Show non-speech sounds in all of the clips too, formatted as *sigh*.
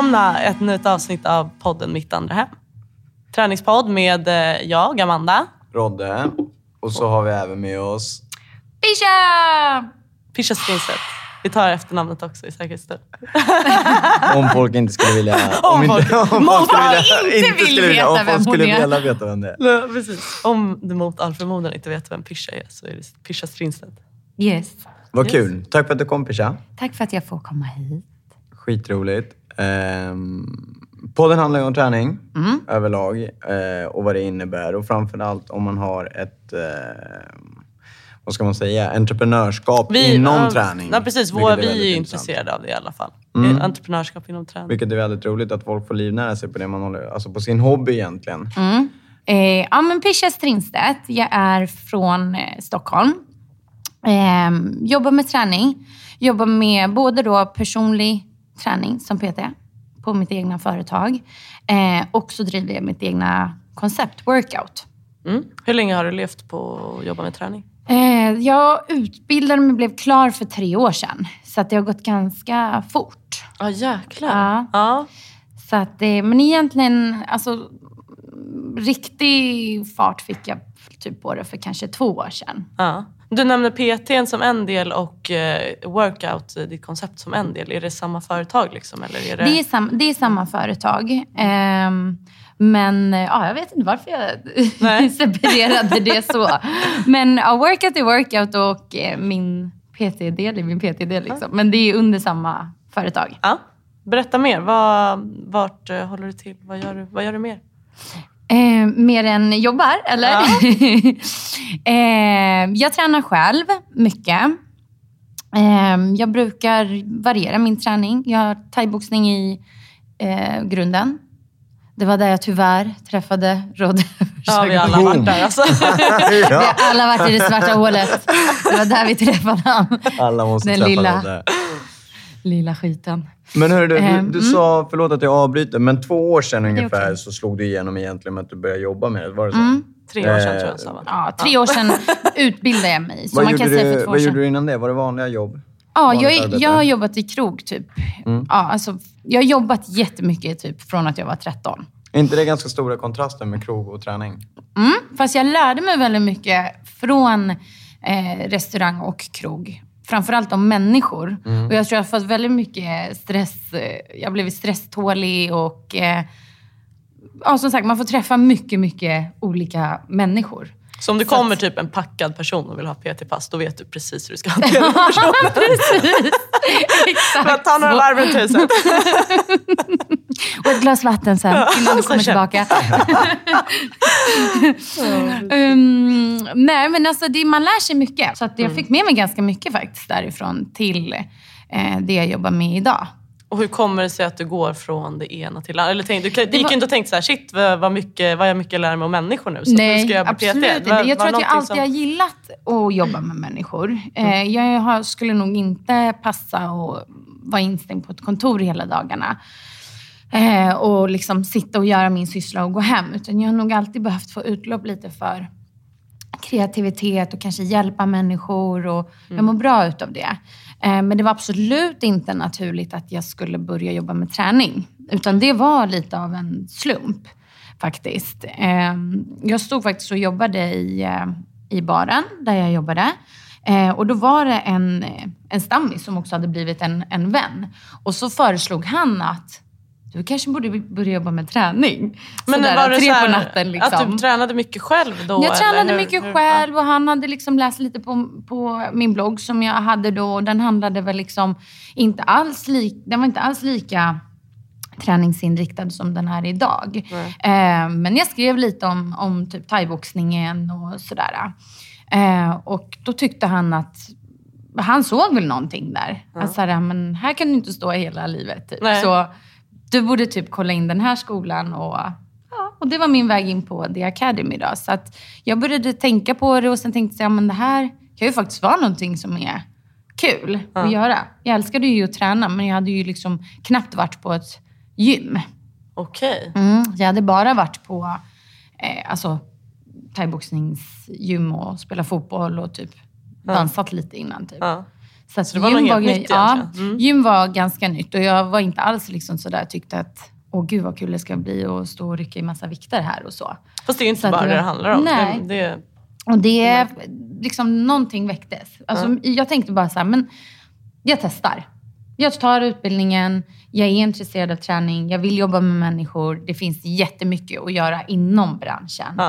Välkomna ett nytt avsnitt av podden Mitt andra hem. Träningspodd med eh, jag, Amanda. Rodde. Och så har vi även med oss... Pisha! Pisha Strinstedt. Vi tar efternamnet också i säkerhets skull. *laughs* Om folk inte skulle vilja... Om folk- inte, om mot folk skulle vilja, inte vill skulle vilja, veta om vem folk skulle vilja veta vem det är. Nej, Precis. Om du mot all förmodan inte vet vem Pisha är så är det Pisha Strinstedt. Yes. Vad Yes. kul. Tack för att du kom Pisha. Tack för att jag får komma hit. Skitroligt. Um, podden handlar ju om träning Mm. överlag eh, och vad det innebär. Och framförallt om man har ett... eh, vad ska man säga? Entreprenörskap inom ja, träning. Ja, precis. Vår, väldigt vi är intressant. intresserade av det i alla fall. Mm. Entreprenörskap inom träning. Vilket är väldigt roligt att folk får livnära sig på det man håller... Alltså på sin hobby egentligen. Eh, ja, men Pisha Strindstedt. Jag är från eh, Stockholm. Eh, jobbar med träning. Jobbar med både då personlig träning som PT på mitt egna företag. Eh, och så driver jag mitt egna koncept, workout. Mm. Hur länge har du levt på att jobba med träning? Eh, jag utbildade mig och blev klar för tre år sedan. Så att det har gått ganska fort. Ja, jäklar. Ja. Ja. Så att, men egentligen, alltså riktig fart fick jag typ på det för kanske två år sedan. Ja. Du nämner PT som en del och eh, workout, eh, ditt koncept som en del. Är det samma företag? Liksom, eller är det... Det är, sam, det är samma företag. Ehm, men ja, jag vet inte varför jag *laughs* separerade det så. Men ja, workout är workout och eh, min PT-del är min PT-del. Liksom. Men det är under samma företag. Ja. Berätta mer. Vad, vart håller du till? Vad gör du, vad gör du mer? Eh, mer än jobbar, eller? Ja. *laughs* eh, jag tränar själv mycket. Eh, jag brukar variera min träning. Jag har thaiboxning i eh, grunden. Det var där jag tyvärr träffade Rodde. *laughs* Ja, vi har alla varit där alltså. *laughs* Vi har alla varit i det svarta hålet. Det var där vi träffade honom. alla måste Den träffa lilla. Rodde. Lilla skiten. Men hörru, du, du, Ehm, du mm. sa, förlåt att jag avbryter, men två år sedan är ungefär okej. så slog du igenom egentligen med att du började jobba med det. Var det så? Mm. Tre år sedan Eh, tror jag sa? Ja, tre år sedan *laughs* utbildade jag mig. Så Vad, man gjorde kan säga för du, två år vad sedan. gjorde du innan det? Var det vanliga jobb? Ja, jag, jag har jobbat i krog typ. Mm. Ja, alltså, jag har jobbat jättemycket typ från att jag var 13. Är inte det ganska stora kontraster med krog och träning? Mm. Fast jag lärde mig väldigt mycket från eh, restaurang och krog. Framförallt om människor. Mm. Och jag tror jag har fått väldigt mycket stress. eh, Jag har blivit stresstålig och eh, ja, som sagt, man får träffa mycket, mycket olika människor. Så om det kommer typ en packad person och vill ha PT-pass, då vet du precis hur du ska hantera den personen. *laughs* Precis! Exakt Ta några varv runt huset. *laughs* Och ett glas vatten sen innan du kommer tillbaka. um, *laughs* nej, men alltså det, man lär sig mycket. Så att Mm. jag fick med mig ganska mycket faktiskt därifrån till eh, det jag jobbar med idag. Och hur kommer det sig att du går från det ena till det andra? Eller tänk, du, kan- du gick var- ju inte och tänkte så här, shit vad, vad, mycket, vad jag mycket lär mig om människor nu. Så Nej, ska jag absolut PT. inte. Var- Jag tror att jag alltid som- har gillat att jobba med människor. Eh, jag har, skulle nog inte passa och vara instängd på ett kontor hela dagarna. eh, och liksom sitta och göra min syssla och gå hem. Utan jag har nog alltid behövt få utlopp lite för kreativitet och kanske hjälpa människor. Och Jag mår bra utav det. Eh, men det var absolut inte naturligt att jag skulle börja jobba med träning. Utan det var lite av en slump faktiskt. Eh, jag stod faktiskt och jobbade i, eh, i baren där jag jobbade. Och då var det en, en stammis som också hade blivit en, en vän. Och så föreslog han att du kanske borde börja jobba med träning. Men Sådär, var det tre så här, på natten liksom. att du tränade mycket själv då? Jag tränade hur- mycket hur- själv och han hade liksom läst lite på, på min blogg som jag hade då. Den handlade väl liksom inte alls, lik, den var inte alls lika träningsinriktad som den är idag. Eh, men jag skrev lite om, om typ thaiboxningen och sådär. Eh, och då tyckte han att han såg väl någonting där. Att såhär, men här kan du inte stå hela livet. Typ. Nej. Så du borde typ kolla in den här skolan. Och, ja, och det var min väg in på The Academy. Då. Så att jag började tänka på det och sen tänkte jag, ja, men det här kan ju faktiskt vara någonting som är kul att göra. Jag älskade ju att träna, men jag hade ju liksom knappt varit på ett gym. Okej. Mm, jag hade bara varit på eh, alltså, thaiboxningsgym och spelat fotboll och typ dansat lite innan. Typ. Ja. Så, Så det var helt grej- nytt ja, egentligen. Mm. Gym var ganska nytt och jag var inte alls liksom sådär tyckte att åh gud vad kul det ska bli att stå och rycka i massa vikter här och så. Fast det är ju inte Så bara det det det var- handlar om. Nej. Det, det, Och det, liksom någonting väcktes. Alltså, Jag tänkte bara så här, men jag testar. Jag tar utbildningen, jag är intresserad av träning, jag vill jobba med människor. Det finns jättemycket att göra inom branschen.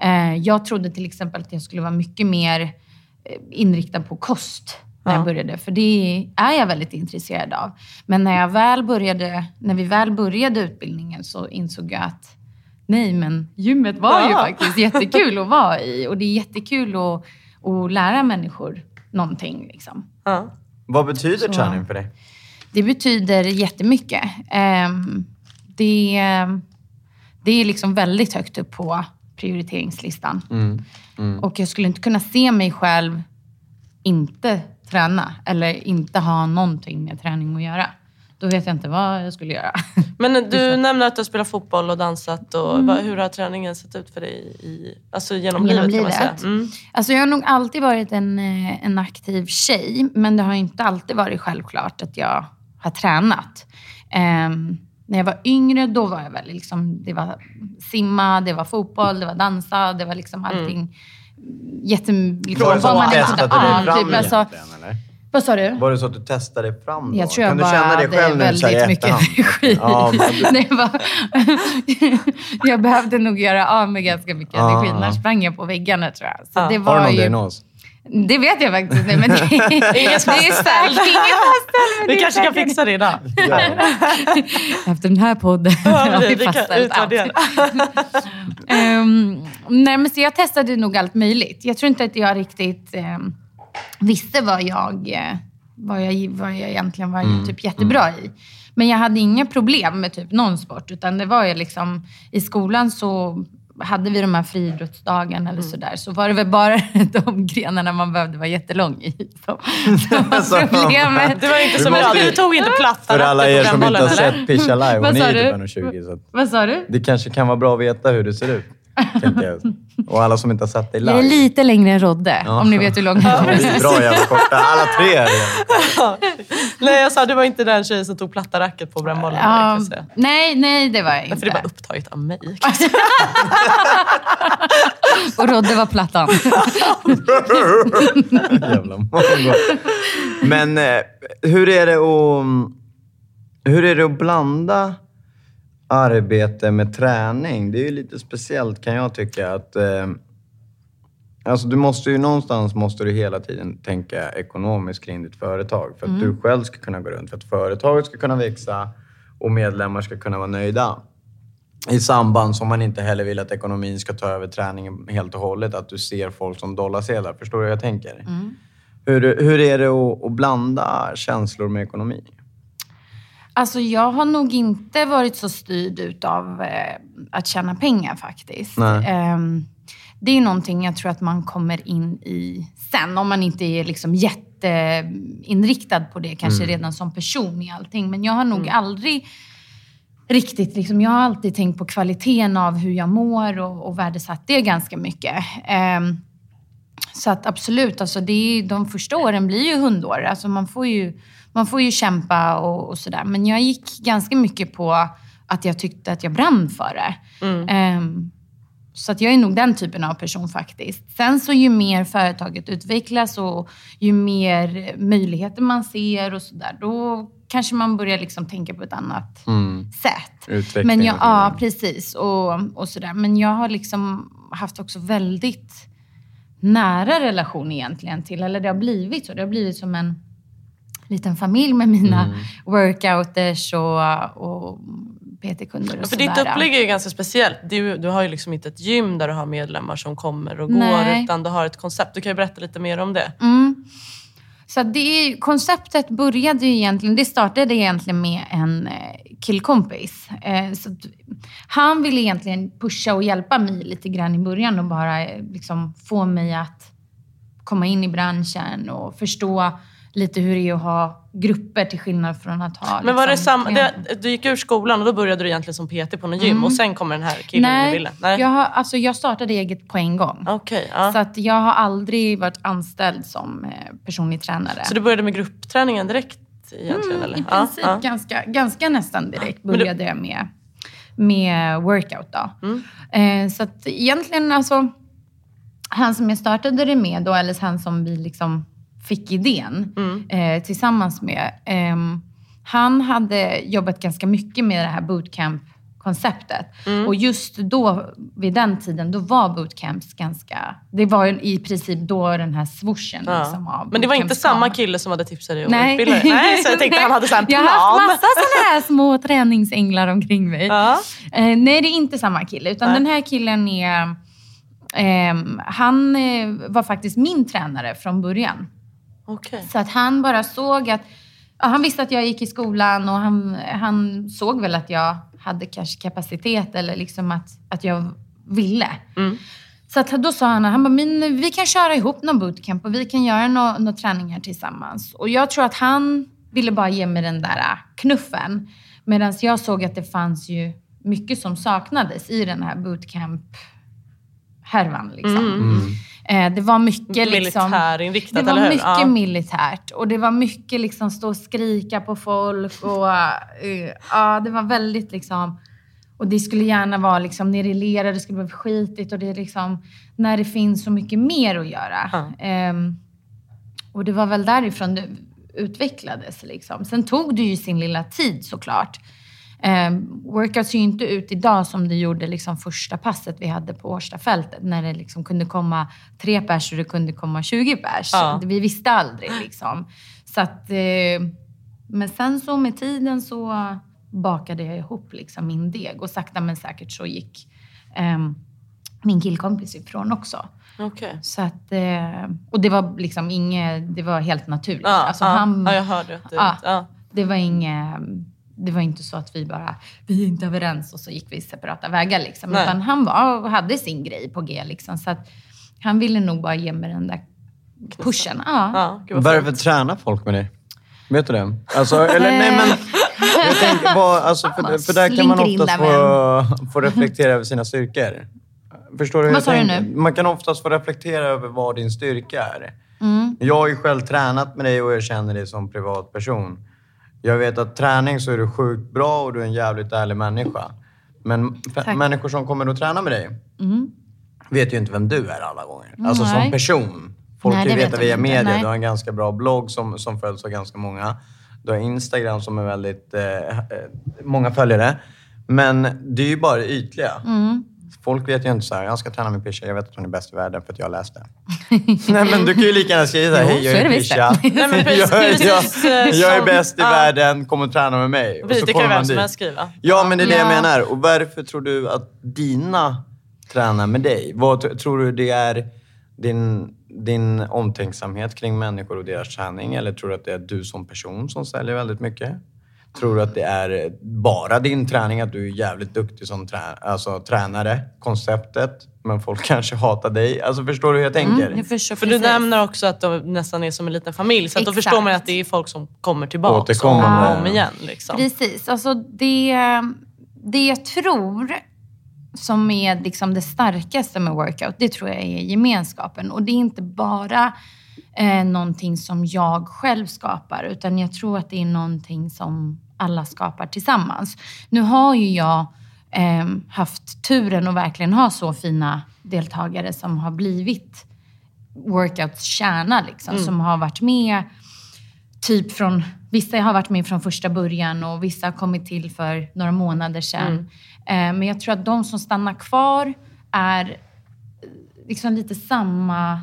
Eh, Jag trodde till exempel att jag skulle vara mycket mer eh, inriktad på kost när jag började. För det är jag väldigt intresserad av. Men när, jag väl började, när vi väl började utbildningen så insåg jag att nej, men gymmet var ju Ja. faktiskt jättekul att vara i. Och det är jättekul att, att lära människor någonting. Liksom. ja. Vad betyder Så- träning för dig? Det betyder jättemycket. Ehm, det, det är liksom väldigt högt upp på prioriteringslistan. Och jag skulle inte kunna se mig själv inte träna eller inte ha någonting med träning att göra. Då vet jag inte vad jag skulle göra. *laughs* Men du nämner att du har spelat fotboll och dansat. Och Mm. hur har träningen sett ut för dig i, alltså genom, Genom livet? Kan man livet? säga? Mm. Alltså jag har nog alltid varit en, eh, en aktiv tjej, men det har inte alltid varit självklart att jag har tränat. Ehm, när jag var yngre, då var jag väl liksom, det var simma, det var fotboll, det var dansa, det var liksom allting. Jätte, liksom, vad man du inte- dig ja, fram typ, alltså? Vad sa du? Var det så att du testade fram då? Jag tror jag kan du bara känna dig själv nu så här i väldigt mycket *laughs* energi. Ja, men- det *laughs* var, *laughs* jag behövde nog göra av med ganska mycket Ah. energi. Annars sprang jag på väggarna tror jag. Så Ja. det har var du någon ju, diagnos? Det vet jag faktiskt inte. Men det, *laughs* det är Inget säkert inget fastställt. men Vi det är kanske kan fixa det idag. *laughs* Efter den här podden Ja, har vi, vi fastställt allt. *laughs* Ehm, nej, men så jag testade nog allt möjligt. Jag tror inte att jag riktigt ehm, visste vad jag, eh, vad, jag, vad jag egentligen var typ jättebra i. Men jag hade inga problem med typ någon sport. Utan det var ju liksom, i skolan så hade vi de här friidrottsdagarna eller sådär, så var det väl bara *laughs* de grenarna man behövde vara jättelång i som *laughs* Alltså, var problemet. Det var inte Du som måste Du tog inte platta För alla er som inte har sett Pisha live, hon är ju typ 1,20 så Vad sa du? det kanske kan vara bra att veta hur det ser ut. Och alla som inte har sett dig live. Jag är lite längre än Rodde, Ja. om ni vet hur lång jag Vi är. är bra jävla korta. Alla tre är det. Nej, jag sa du var inte den tjejen som tog platta racket på brännbollen. Ja, nej, nej, det var jag För det var inte. upptaget av mig. *laughs* Och Rodde var plattan. *laughs* Jävla mongo. Men eh, hur är det att... Hur är det att blanda arbete med träning? Det är ju lite speciellt kan jag tycka. att... Eh, alltså du måste ju någonstans måste du hela tiden tänka ekonomiskt kring ditt företag. För att du själv ska kunna gå runt. För att företaget ska kunna växa och medlemmar ska kunna vara nöjda. I samband som man inte heller vill att ekonomin ska ta över träningen helt och hållet. Att du ser folk som dollarsedlar. Förstår du hur jag tänker? Hur, hur är det att, att blanda känslor med ekonomi? Alltså jag har nog inte varit så styrd utav eh, att tjäna pengar faktiskt. Ehm, det är någonting jag tror att man kommer in i sen. Om man inte är liksom jätteinriktad på det, kanske redan som person i allting. Men jag har nog aldrig riktigt, liksom, jag har alltid tänkt på kvaliteten av hur jag mår och, och värdesatt det ganska mycket. Ehm, så att absolut, alltså det är, de första åren blir ju hundår. Alltså man, får ju, man får ju kämpa och, och sådär. Men jag gick ganska mycket på att jag tyckte att jag brann för det. Ehm, så att jag är nog den typen av person faktiskt. Sen så ju mer företaget utvecklas och ju mer möjligheter man ser och sådär, då kanske man börjar liksom tänka på ett annat sätt. Utveckling Men jag, ja, precis. Och, och sådär. Men jag har liksom haft också väldigt nära relation egentligen till, eller det har blivit så. Det har blivit som en liten familj med mina Mm. workouters och, och PT-kunder och Ja, för ditt upplägg är ju ganska speciellt. Du, du har ju liksom inte ett gym där du har medlemmar som kommer och går, Nej. utan du har ett koncept. Du kan ju berätta lite mer om det. Mm. Så det konceptet började ju egentligen, det startade egentligen med en eh, killkompis. Eh, så han ville egentligen pusha och hjälpa mig lite grann i början och bara eh, liksom få mig att komma in i branschen och förstå lite hur det är att ha grupper till skillnad från att ha Men var det liksom, samma, det, du gick ur skolan och då började du egentligen som PT på någon gym och sen kommer den här killen du Nej, ville? Jag, har, alltså, jag startade eget på en gång. Okej, ja. Så att jag har aldrig varit anställd som eh, personlig tränare. Så du började med gruppträningen direkt egentligen? eller? Mm, I Ja, princip ja. Ganska, ganska nästan direkt du- började jag med, med workout. Då. Mm. Eh, så att egentligen, alltså, han som jag startade det med, då, eller han som vi liksom fick idén Mm. eh, tillsammans med. ehm, han hade jobbat ganska mycket med det här bootcamp-konceptet. Mm. Och just då, vid den tiden, då var bootcamps ganska... Det var i princip då den här swooshen Ja. liksom, av Men det var inte samma kille som hade tipsat dig om Nej. utbildare? Nej, så jag tänkte han hade så en *laughs* Jag har haft plan. massa sådana här små träningsänglar omkring mig. Ja. Eh, nej, det är inte samma kille. Utan Nej. den här killen är... ehm, han eh, var faktiskt min tränare från början. Okej. Så att han bara såg att... Ja, han visste att jag gick i skolan och han, han såg väl att jag hade kanske kapacitet eller liksom att, att jag ville. Mm. Så att då sa han, han bara, men vi kan köra ihop någon bootcamp och vi kan göra några nå träningar tillsammans. Och jag tror att han ville bara ge mig den där knuffen. Medan jag såg att det fanns ju mycket som saknades i den här bootcamp-härvan. Liksom. Eh, det var mycket liksom... Militärinriktat, Det var mycket Ja. militärt och det var mycket liksom stå och skrika på folk och eh, ja, det var väldigt liksom och det skulle gärna vara liksom ner i lera, det skulle vara skitigt och det är liksom när det finns så mycket mer att göra. Ja. Ehm, och det var väl därifrån det utvecklades liksom. Sen tog det ju sin lilla tid såklart. Um, workouts ser ju inte ut idag som det gjorde liksom första passet vi hade på Årstafältet. När det liksom kunde komma tre pers och det kunde komma 20 pers. Ja. Vi visste aldrig liksom. Så att, eh, men sen så med tiden så bakade jag ihop liksom min deg. Och sakta men säkert så gick ehm, min killkompis ifrån också. Okej. Så att, eh, och det var liksom inget, det var helt naturligt. Ja, alltså ja. han, ja, jag hörde att det... Ja. Ja. det var inget, det var inte så att vi bara, vi är inte överens och så gick vi separata vägar liksom. Nej. Utan han var och hade sin grej på G liksom. Så att han ville nog bara ge mig den där pushen. Ja. Ja, vad. Varför tränar folk med dig? Vet du det? Alltså, *laughs* eller nej men... Jag tänker på, alltså, för, för där kan man oftast få, få reflektera över sina styrkor. Förstår du hur Vad jag sa du tänker? nu? Man kan oftast få reflektera över vad din styrka är. Mm. Jag har ju själv tränat med dig och jag känner dig som privatperson. Jag vet att träning så är du sjukt bra och du är en jävligt ärlig människa. Men människor som kommer och tränar med dig Mm. vet ju inte vem du är alla gånger. Alltså som Nej. person. Folk Nej, det veta via inte. media. Nej. Du har en ganska bra blogg som, som följs av ganska många. Du har Instagram som är väldigt... Eh, eh, många följare. Men det är ju bara det ytliga. Mm. Folk vet ju inte så här, jag ska träna med Pisha, jag vet att hon är bäst i världen för att jag har läst det. Nej men du kan ju lika gärna skriva så här, hej jag är Pisha. det. Nej, *laughs* men precis, jag, precis, jag, jag är bäst i världen, kom och träna med mig. Och så det kan vem som helst skriva. Ja, men det är det jag Ja. menar. Och varför tror du att dina tränar med dig? Vad tror du det är din, din omtänksamhet kring människor och deras träning? Eller tror du att det är du som person som säljer väldigt mycket? Tror du att det är bara din träning, att du är jävligt duktig som trä, alltså, tränare, konceptet, men folk *laughs* kanske hatar dig? Alltså förstår du hur jag tänker? Mm, jag förstår För du precis. nämner också att de nästan är som en liten familj. Så att då förstår man att det är folk som kommer tillbaka om och om igen. Liksom. Precis. Alltså det, det jag tror som är liksom det starkaste med workout, det tror jag är gemenskapen. Och det är inte bara eh, någonting som jag själv skapar, utan jag tror att det är någonting som alla skapar tillsammans. Nu har ju jag eh, haft turen att verkligen ha så fina deltagare som har blivit workouts kärna, liksom, som har varit med typ från, vissa har varit med från första början och vissa har kommit till för några månader sedan. Eh, men jag tror att de som stannar kvar är eh, liksom lite samma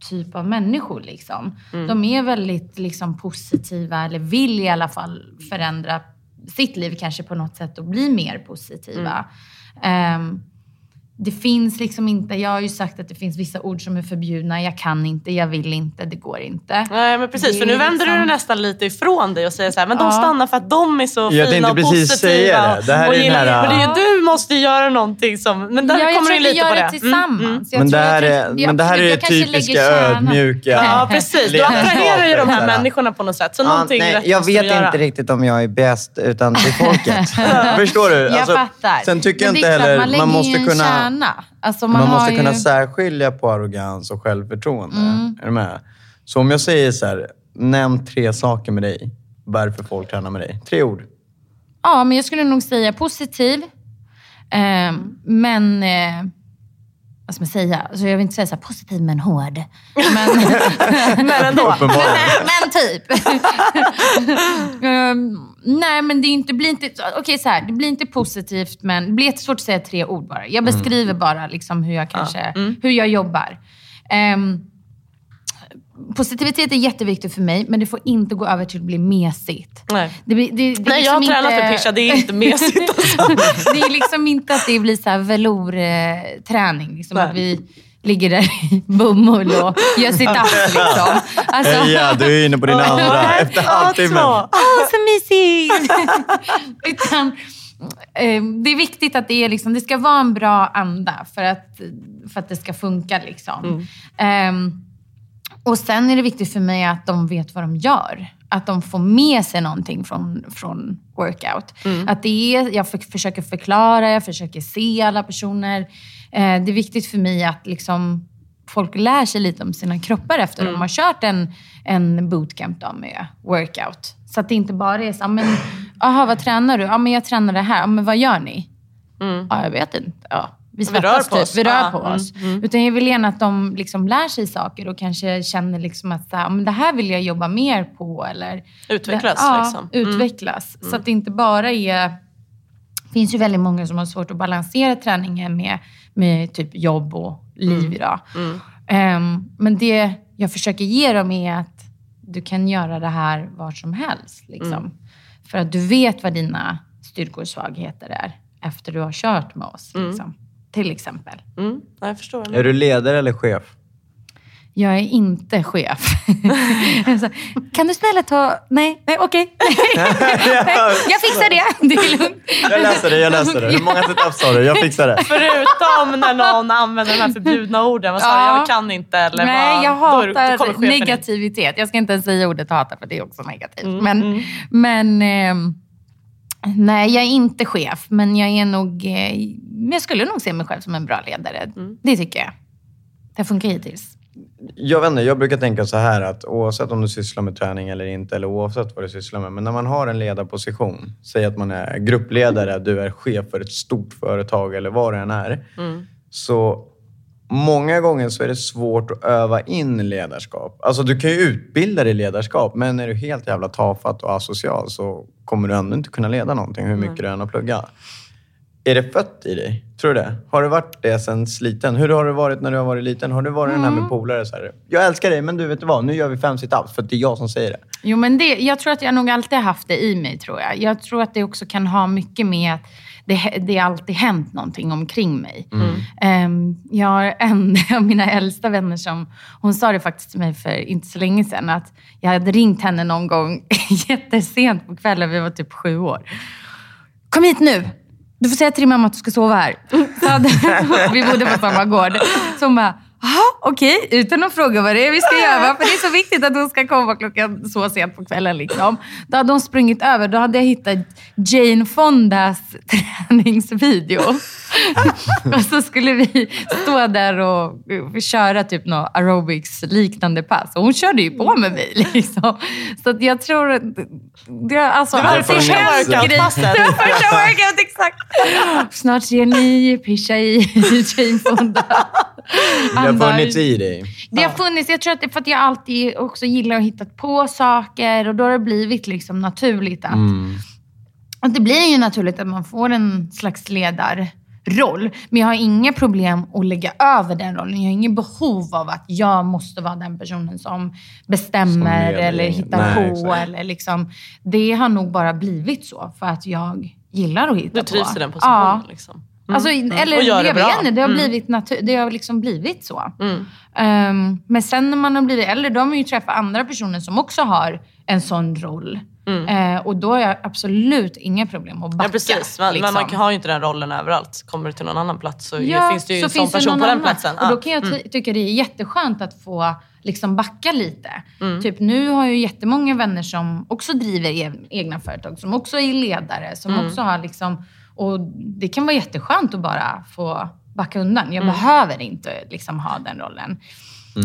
typ av människor. Liksom. De är väldigt liksom, positiva, eller vill i alla fall förändra sitt liv kanske på något sätt och bli mer positiva. Ehm, det finns liksom inte, jag har ju sagt att det finns vissa ord som är förbjudna. Jag kan inte, jag vill inte, det går inte. Nej, men precis. Det För nu vänder du liksom- det nästan lite ifrån dig och säger så här, men de Ja. stannar för att de är så Jag fina tänkte och precis positiva. säga det. Det här är den gillar- här- Men det är ju, du måste göra någonting som... Men där ja, jag kommer tror du vi lite gör på det det. tillsammans. Mm, mm. Jag Men det tror här att är, jag- men det här är det jag typiska ödmjuka Ja, precis. Du *laughs* attraherar ju de här människorna på något sätt. Så Ja, någonting nej, rätt jag vet du göra. inte riktigt om jag är bäst, utan det är folket. Förstår du? Alltså, Jag fattar. Sen tycker jag inte heller... man, måste kunna... kärna. Alltså man Man måste ju... kunna särskilja på arrogans och självförtroende. Mm. Är du med? Så om jag säger så här, nämn tre saker med dig. Varför folk tränar med dig. Tre ord. Ja, men jag skulle nog säga positiv. Eh, men... Eh, vad ska man säga? Alltså jag vill inte säga så här, positiv men hård. Men, *laughs* Men ändå. Uppenbarligen. *laughs* men typ. *laughs* Ehm, nej, men det är inte, blir inte... Okej, så här. Det blir inte positivt, men det blir jättesvårt att säga tre ord bara. Jag beskriver bara liksom hur jag kanske... Hur jag jobbar. Ehm, positivitet är jätteviktigt för mig, men det får inte gå över till att bli mesigt. Nej. Det, det, det är Nej, jag har liksom tränat inte- med Pisha. Det är inte mesigt. *laughs* Alltså. det är liksom inte att det blir så här velour-träning. Liksom Nej. att vi ligger där i bomull och gör sit-ups. Liksom. Alltså, Ja, du är inne på din andra efter halvtimmen. Åh, så mysigt! *laughs* Utan, eh, det är viktigt att det, är liksom, det ska vara en bra anda för att, för att det ska funka. Liksom. Ehm, och sen är det viktigt för mig att de vet vad de gör. Att de får med sig någonting från, från workout. Att det är, jag för, försöker förklara, jag försöker se alla personer. Eh, det är viktigt för mig att liksom, folk lär sig lite om sina kroppar efter de har kört en, en bootcamp då med workout. Så att det inte bara är så, "Ah, men, aha, vad tränar du? Ja, men jag tränar det här. Ja, men vad gör ni? Ja, jag vet inte. Ja, vi Mm. rör på typ. oss. Vi rör Ja, på mm, oss. Utan jag vill gärna att de liksom lär sig saker och kanske känner liksom att så här, "Ja, men det här vill jag jobba mer på. Eller, Utvecklas, ja, liksom. Mm. utvecklas. Så att det inte bara är... Det finns ju väldigt många som har svårt att balansera träningen med, med typ jobb och liv Mm. Ehm, men det jag försöker ge dem är att du kan göra det här var som helst. Liksom. Mm. För att du vet vad dina styrkor och svagheter är efter du har kört med oss. Liksom. Till exempel. Mm, ja, jag förstår. Är du ledare eller chef? Jag är inte chef. Jag *laughs* sa, kan du snälla ta... Nej, nej okej. *laughs* jag fixar det. Det är lugnt. Jag läser det, jag läser det. Hur många situps har du? Jag fixar det. Förutom när någon använder de här förbjudna orden. Vad sa Ja. jag? Kan inte. Eller Nej, vad, jag hatar in. negativitet. Jag ska inte ens säga ordet hata för det är också negativt. Mm, men men ehm, nej, jag är inte chef. Men jag är nog... Eh, men jag skulle nog se mig själv som en bra ledare. Mm. Det tycker jag. Det funkar hittills. Jag, vet inte, jag brukar tänka så här att oavsett om du sysslar med träning eller inte, eller oavsett vad du sysslar med, men när man har en ledarposition, säg att man är gruppledare, du är chef för ett stort företag eller vad det än är, så många gånger så är det svårt att öva in ledarskap. Alltså du kan ju utbilda dig i ledarskap, men är du helt jävla tafatt och asocial så kommer du ändå inte kunna leda någonting hur mycket du än har pluggat. Är det fött i dig? Tror du det? Har det varit det sen sliten? Hur har det varit när du har varit liten? Har du varit den här med polare så här, jag älskar dig men du vet du vad, nu gör vi fem situps för det är jag som säger det. Jo, men det, jag tror att jag nog alltid haft det i mig. tror Jag Jag tror att det också kan ha mycket med att det, det har alltid hänt någonting omkring mig. Ehm, jag har en *laughs* av mina äldsta vänner som, hon sa det faktiskt till mig för inte så länge sedan, att jag hade ringt henne någon gång *laughs* jättesent på kvällen, vi var typ sju år. Kom hit nu! Du får säga till din mamma att du ska sova här. *laughs* Så hade, vi bodde på samma gård. Så hon bara, jaha? okej, utan att fråga vad det är vi ska göra. För det är så viktigt att hon ska komma klockan så sent på kvällen. Liksom. Då hade hon sprungit över. Då hade jag hittat Jane Fondas *laughs* träningsvideo. *laughs* och så skulle vi stå där och köra typ något aerobics-liknande pass. Och hon körde ju på med mig. Liksom. Så att jag tror... att Det, alltså, Det var det första workoutpasset. *laughs* Det var första workout, exakt. Snart ser ni Pisha i *laughs* Jane Fonda. Det har funnits i dig. det har funnits, jag tror att det är för att jag alltid också gillar att hitta på saker och då har det blivit liksom naturligt att, att det blir ju naturligt att man får en slags ledarroll. Men jag har inga problem att lägga över den rollen. Jag har inget behov av att jag måste vara den personen som bestämmer Som eller hittar Nej, på. Eller liksom, det har nog bara blivit så för att jag gillar att hitta Du på. trivs i den positionen. Ja. Liksom. Mm. Alltså, Eller Och gör det jag bra. vet inte, det har, Mm. blivit natur- det har liksom blivit så. Mm. Ehm, men sen när man har blivit äldre, då har man ju träffat andra personer som också har en sån roll. Eh, och då har jag absolut inga problem att backa. Ja precis, men, liksom. men man har ju inte den rollen överallt. Kommer du till någon annan plats så Ja, finns det ju så en sån person på den platsen. Och då kan jag ty- tycka det är jätteskönt att få liksom backa lite. Mm. Typ nu har jag ju jättemånga vänner som också driver e- egna företag, som också är ledare, som Mm. också har liksom... Och det kan vara jätteskönt att bara få backa undan. Mm. Jag behöver inte liksom ha den rollen.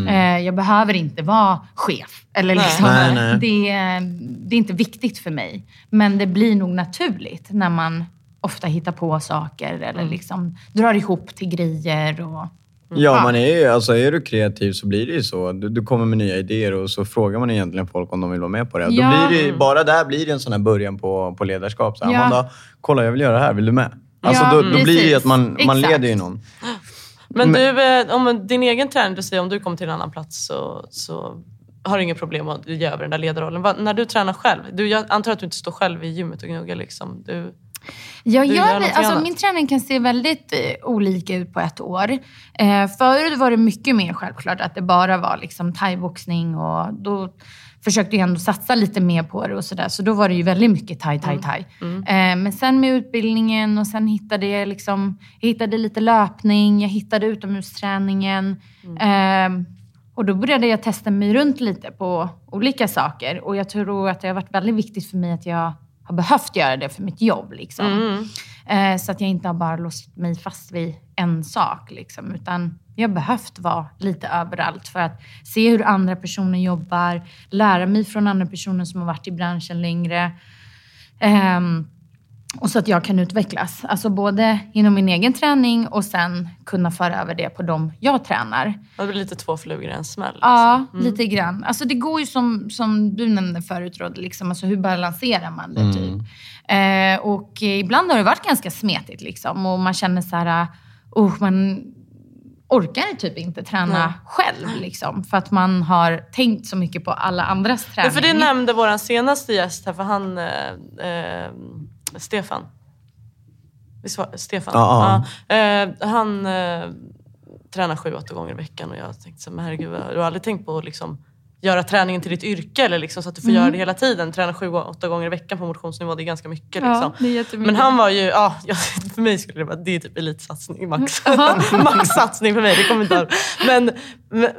Eh, jag behöver inte vara chef. Eller liksom, Nej, nej. Det, är, det är inte viktigt för mig. Men det blir nog naturligt när man ofta hittar på saker eller Mm. liksom drar ihop till grejer. Och, Ja, man är ju, alltså är du kreativ så blir det ju så. Du, du kommer med nya idéer och så frågar man egentligen folk om de vill vara med på det. Ja. Då blir det, bara där blir det en sån här början på, på ledarskap. Så här, Ja. Amanda, kolla jag vill göra det här, vill du med? Alltså Ja, då, då blir det ju att man, man Exakt. leder ju någon. Men du, eh, om din egen träning, du säger om du kommer till en annan plats så, så har du inga problem att ge över den där ledarrollen. Va, när du tränar själv, du, jag antar att du inte står själv i gymmet och gnuggar liksom. Du, Jag Du gör alltså, annat. min träning kan se väldigt eh, olika ut på ett år. Eh, förut var det mycket mer självklart att det bara var liksom thaiboxning och då försökte jag ändå satsa lite mer på det och sådär. Så då var det ju väldigt mycket thai, thai, thai. Eh, men sen med utbildningen och sen hittade jag liksom, jag hittade lite löpning, jag hittade utomhusträningen. Eh, och då började jag testa mig runt lite på olika saker. Och jag tror att det har varit väldigt viktigt för mig att jag har behövt göra det för mitt jobb. Liksom. Eh, så att jag inte har bara låst mig fast vid en sak. Liksom, utan jag har behövt vara lite överallt för att se hur andra personer jobbar, lära mig från andra personer som har varit i branschen längre. Ehm, och så att jag kan utvecklas. Alltså både inom min egen träning och sen kunna föra över det på dem jag tränar. det blir lite två flugor i en smäll. Ja, lite grann. Alltså det går ju som, som du nämnde förut, Rod, liksom, alltså hur balanserar man det? Typ? Eh, och ibland har det varit ganska smetigt liksom, och man känner så här, oh, man orkar typ inte träna själv. Liksom, för att man har tänkt så mycket på alla andras Ja, träning. för det nämnde vår senaste gäst här, för han, eh, eh, Stefan. Visst var Stefan? Ja, Ja. Eh, han eh, tränar sju, åtta gånger i veckan och jag tänkte så här, men herregud, du har aldrig tänkt på liksom göra träningen till ditt yrke eller liksom, så att du får Mm. göra det hela tiden. Träna sju, åtta gånger i veckan på motionsnivå, det är ganska mycket. Ja, Liksom. det är. Men han var ju, ja, *laughs* för mig skulle det vara, det är typ elitsatsning, max. *laughs* Maxsatsning för mig, det kommer inte men,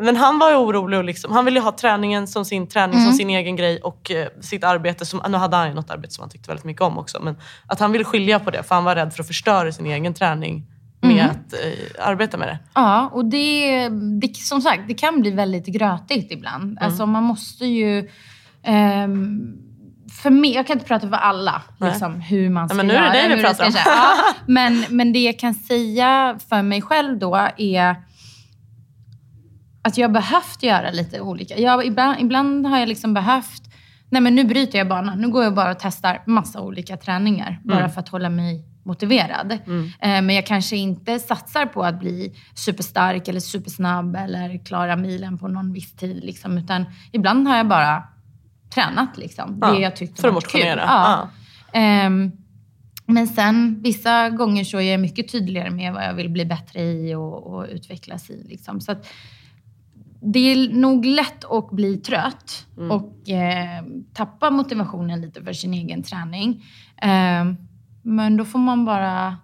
men, han var ju orolig och liksom, han ville ha träningen som sin träning, Mm. som sin egen grej och eh, sitt arbete, som, nu hade han ju något arbete som han tyckte väldigt mycket om också, men att han ville skilja på det för han var rädd för att förstöra sin egen träning med Mm. att eh, arbeta med det. Ja, och det, det, som sagt, det kan bli väldigt grötigt ibland. Mm. Alltså man måste ju... ehm, för mig, jag kan inte prata för alla, Nej. liksom, hur man ska men nu är det göra. dig vi pratar om. Ja, men, men det jag kan säga för mig själv då är att jag har behövt göra lite olika. Jag, ibland, ibland har jag liksom behövt... Nej men nu bryter jag banan. Nu går jag bara och testar massa olika träningar. Bara för att hålla mig motiverad. Eh, men jag kanske inte satsar på att bli superstark eller supersnabb eller klara milen på någon viss tid. Liksom, utan ibland har jag bara tränat liksom. Ja, det jag tyckte för att var motionera. Kul. Ja. Ehm, men sen vissa gånger så är jag mycket tydligare med vad jag vill bli bättre i och, och utvecklas i. Liksom. Så att det är nog lätt att bli trött och eh, tappa motivationen lite för sin egen träning. Ehm, men då får man bara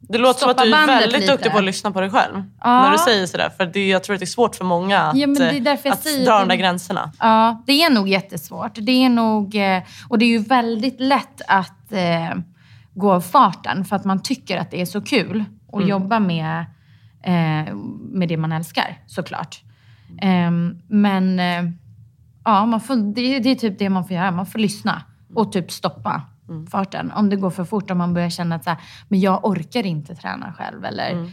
Det låter som att du är väldigt lite. duktig på att lyssna på dig själv. Ja. När du säger sådär. För det, jag tror att det är svårt för många att, Ja, men det är eh, att dra de där gränserna. Ja, det är nog jättesvårt. Det är nog, eh, och det är ju väldigt lätt att eh, gå av farten för att man tycker att det är så kul att Mm. jobba med, eh, med det man älskar, såklart. Eh, men ja, man får, det, det är typ det man får göra. Man får lyssna och typ stoppa Mm. farten. Om det går för fort, om man börjar känna att så här, men jag orkar inte träna själv. Eller Mm.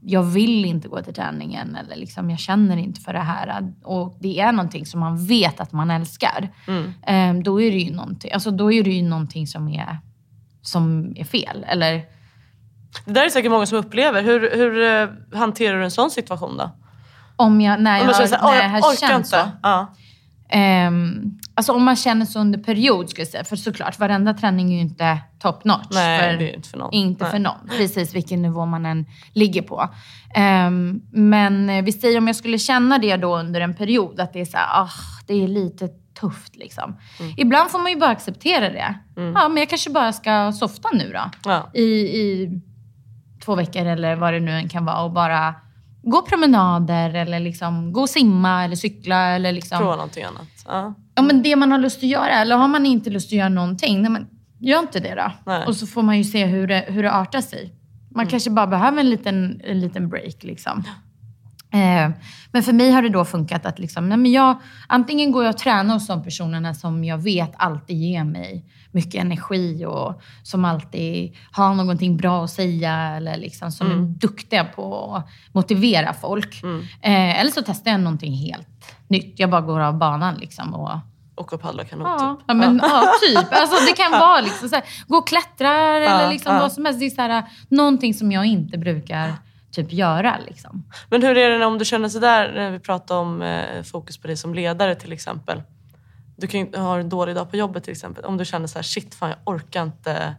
jag vill inte gå till träningen. Eller liksom, jag känner inte för det här. Och det är någonting som man vet att man älskar. Mm. Eh, då, är det ju någonting, alltså, då är det ju någonting som är, som är fel. Eller, Det där är säkert många som upplever. Hur, hur eh, hanterar du en sån situation då? om jag, när jag, Om känner såhär, när jag "Or- har orkar känt inte. så. Ja. Ehm, alltså om man känner så under period, skulle jag säga. För såklart, varenda träning är ju inte top notch. Nej, för, det är inte för någon. Inte Nej. för någon. Precis vilken nivå man än ligger på. Ehm, men eh, vi säger om jag skulle känna det då under en period, att det är så här, ah, det är lite tufft liksom. Mm. Ibland får man ju bara acceptera det. Ja, men jag kanske bara ska softa nu då. Ja. I, I två veckor eller vad det nu än kan vara och bara gå promenader eller liksom gå och simma eller cykla eller liksom... Prova någonting annat. Ja. Ja, men det man har lust att göra. Eller har man inte lust att göra någonting, nej, men gör inte det då. Nej. Och så får man ju se hur det, hur det artar sig. Man kanske bara behöver en liten, en liten break. Liksom. Eh, men för mig har det då funkat att liksom, nej, men jag, antingen går jag och tränar hos de personerna som jag vet alltid ger mig mycket energi och som alltid har någonting bra att säga eller liksom, som är duktiga på att motivera folk. Eh, eller så testar jag någonting helt nytt. Jag bara går av banan liksom, och Åka och paddla kanot Ja, typ. ja, men, ja. typ. Alltså, det kan *laughs* vara liksom så här, gå och klättra eller Ja, liksom ja. vad som helst. Det är så här, någonting som jag inte brukar typ göra. Liksom. Men hur är det om du känner sådär, när vi pratar om eh, fokus på dig som ledare till exempel. Du kan ju ha en dålig dag på jobbet till exempel. Om du känner så här, shit fan jag orkar inte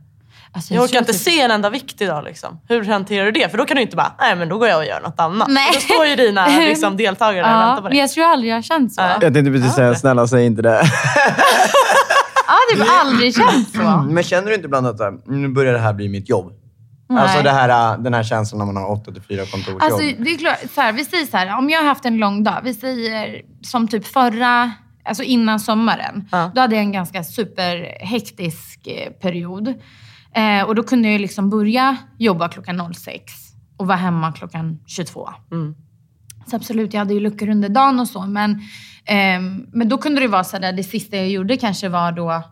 Alltså, jag orkar tror inte typ- se en enda vikt idag. Liksom. Hur hanterar du det? För då kan du inte bara, nej men då går jag och gör något annat. Nej. Då står ju dina *laughs* liksom, deltagare där och Ja, väntar på men dig. jag tror aldrig jag har känt så. Ja. Jag tänkte precis säga, snälla säg inte det. *laughs* Jag har typ aldrig känt så. Men känner du inte ibland att nu börjar det här bli mitt jobb? Nej. Alltså det här, den här känslan när man har 8 till 4 kontorsjobb. Alltså, det är klart, så här, vi säger så här, om jag har haft en lång dag. Vi säger som typ förra, alltså innan sommaren. Ja. Då hade jag en ganska superhektisk eh, period. Eh, och då kunde jag liksom börja jobba klockan 06 och vara hemma klockan 22. Mm. Så absolut, jag hade ju luckor under dagen och så. Men, ehm, men då kunde det vara så där, det sista jag gjorde kanske var då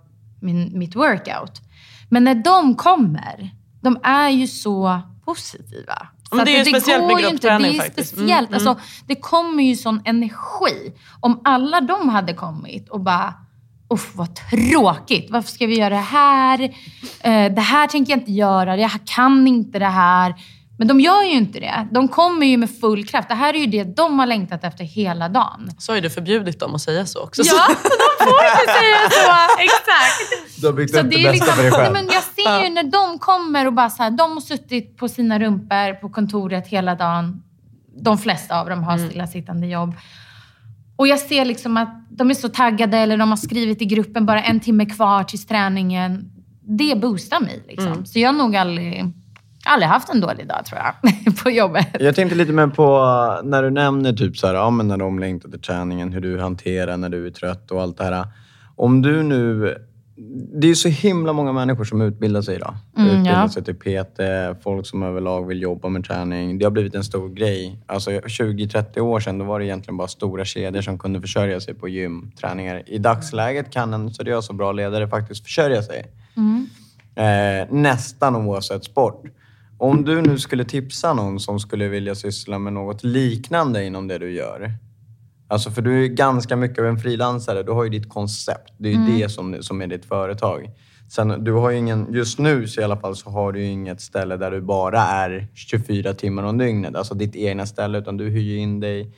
min, mitt workout. Men när de kommer, de är ju så positiva. Så det är ju speciellt med går ju inte. gruppträning Det är faktiskt. speciellt. Mm, Alltså, det kommer ju sån energi. Om alla de hade kommit och bara Uff, vad tråkigt. Varför ska vi göra det här? Eh, det här tänker jag inte göra. Jag kan inte det här. Men de gör ju inte det. De kommer ju med full kraft. Det här är ju det de har längtat efter hela dagen. Så har ju du förbjudit dem att säga så också. Ja, *laughs* de får inte säga så. Exakt. Du har byggt Så upp det, det är liksom, för dig själv. men jag ser ju när de kommer och bara så här, de har suttit på sina rumpor på kontoret hela dagen. De flesta av dem har stillasittande jobb. Och jag ser liksom att de är så taggade eller de har skrivit i gruppen bara en timme kvar till träningen. Det boostar mig. Liksom. Så jag har nog aldrig, aldrig haft en dålig dag tror jag, *laughs* på jobbet. Jag tänkte lite mer på uh, när du nämner typ så här, ja, men när de längtar till träningen, hur du hanterar när du är trött och allt det här. Om du nu... Det är så himla många människor som utbildar sig idag. Mm, utbildar ja. sig till PT, folk som överlag vill jobba med träning. Det har blivit en stor grej. Alltså 20-30 år sedan då var det egentligen bara stora kedjor som kunde försörja sig på gymträningar. I dagsläget kan en seriös och bra ledare faktiskt försörja sig. Eh, nästan oavsett sport. Om du nu skulle tipsa någon som skulle vilja syssla med något liknande inom det du gör. Alltså för du är ganska mycket av en frilansare. Du har ju ditt koncept. Det är ju det som, som är ditt företag. Sen, du har ingen, just nu så i alla fall så har du ju inget ställe där du bara är 24 timmar om dygnet. Alltså ditt egna ställe. Utan du hyr in dig.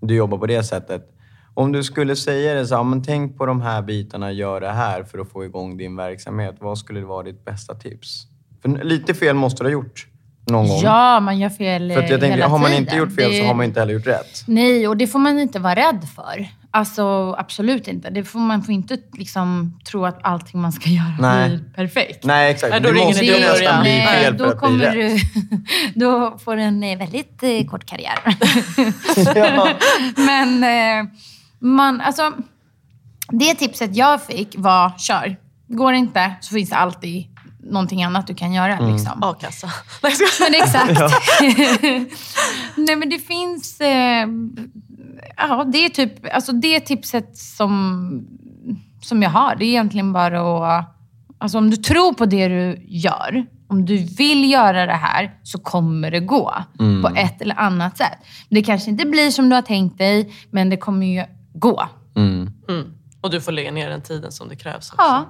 Du jobbar på det sättet. Om du skulle säga det så här, men tänk på de här bitarna, gör det här för att få igång din verksamhet. Vad skulle vara ditt bästa tips? För lite fel måste du ha gjort någon gång? Ja, man gör fel För att jag eh, tänker, hela har man tiden. inte gjort fel Det- så har man inte heller gjort rätt. Nej, och det får man inte vara rädd för. Alltså absolut inte. Det får, man får inte liksom tro att allting man ska göra Nej. blir perfekt. Nej, exakt. Nej, då är det måste ingen ju nästan bli Nej, fel då för att bli kommer rätt. du, *laughs* Då får du en eh, väldigt eh, kort karriär. *laughs* Ja. Men eh, man, alltså, det tipset jag fick var kör. Går det inte så finns det alltid någonting annat du kan göra. Mm. Liksom. A-kassa. *laughs* Men exakt. *laughs* *laughs* Nej, men det finns... Eh, ja, det är typ... Alltså det tipset som, som jag har, det är egentligen bara att... Alltså om du tror på det du gör, om du vill göra det här, så kommer det gå på ett eller annat sätt. Det kanske inte blir som du har tänkt dig, men det kommer ju gå. Mm. Mm. Och du får lägga ner den tiden som det krävs också. Ja.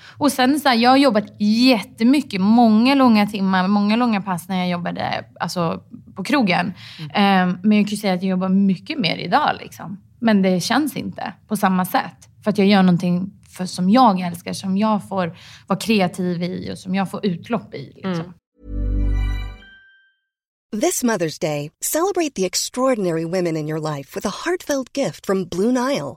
Mm. Och sen så här, jag har jobbat jättemycket, många långa timmar, många långa pass när jag jobbade alltså, på krogen. Eh, men jag kan ju säga att jag jobbar mycket mer idag. Liksom. Men det känns inte på samma sätt. För att jag gör någonting för, som jag älskar, som jag får vara kreativ i och som jag får utlopp i. Liksom. This Mother's Day, celebrate the extraordinary women in your life with a heartfelt gift from Blue Nile.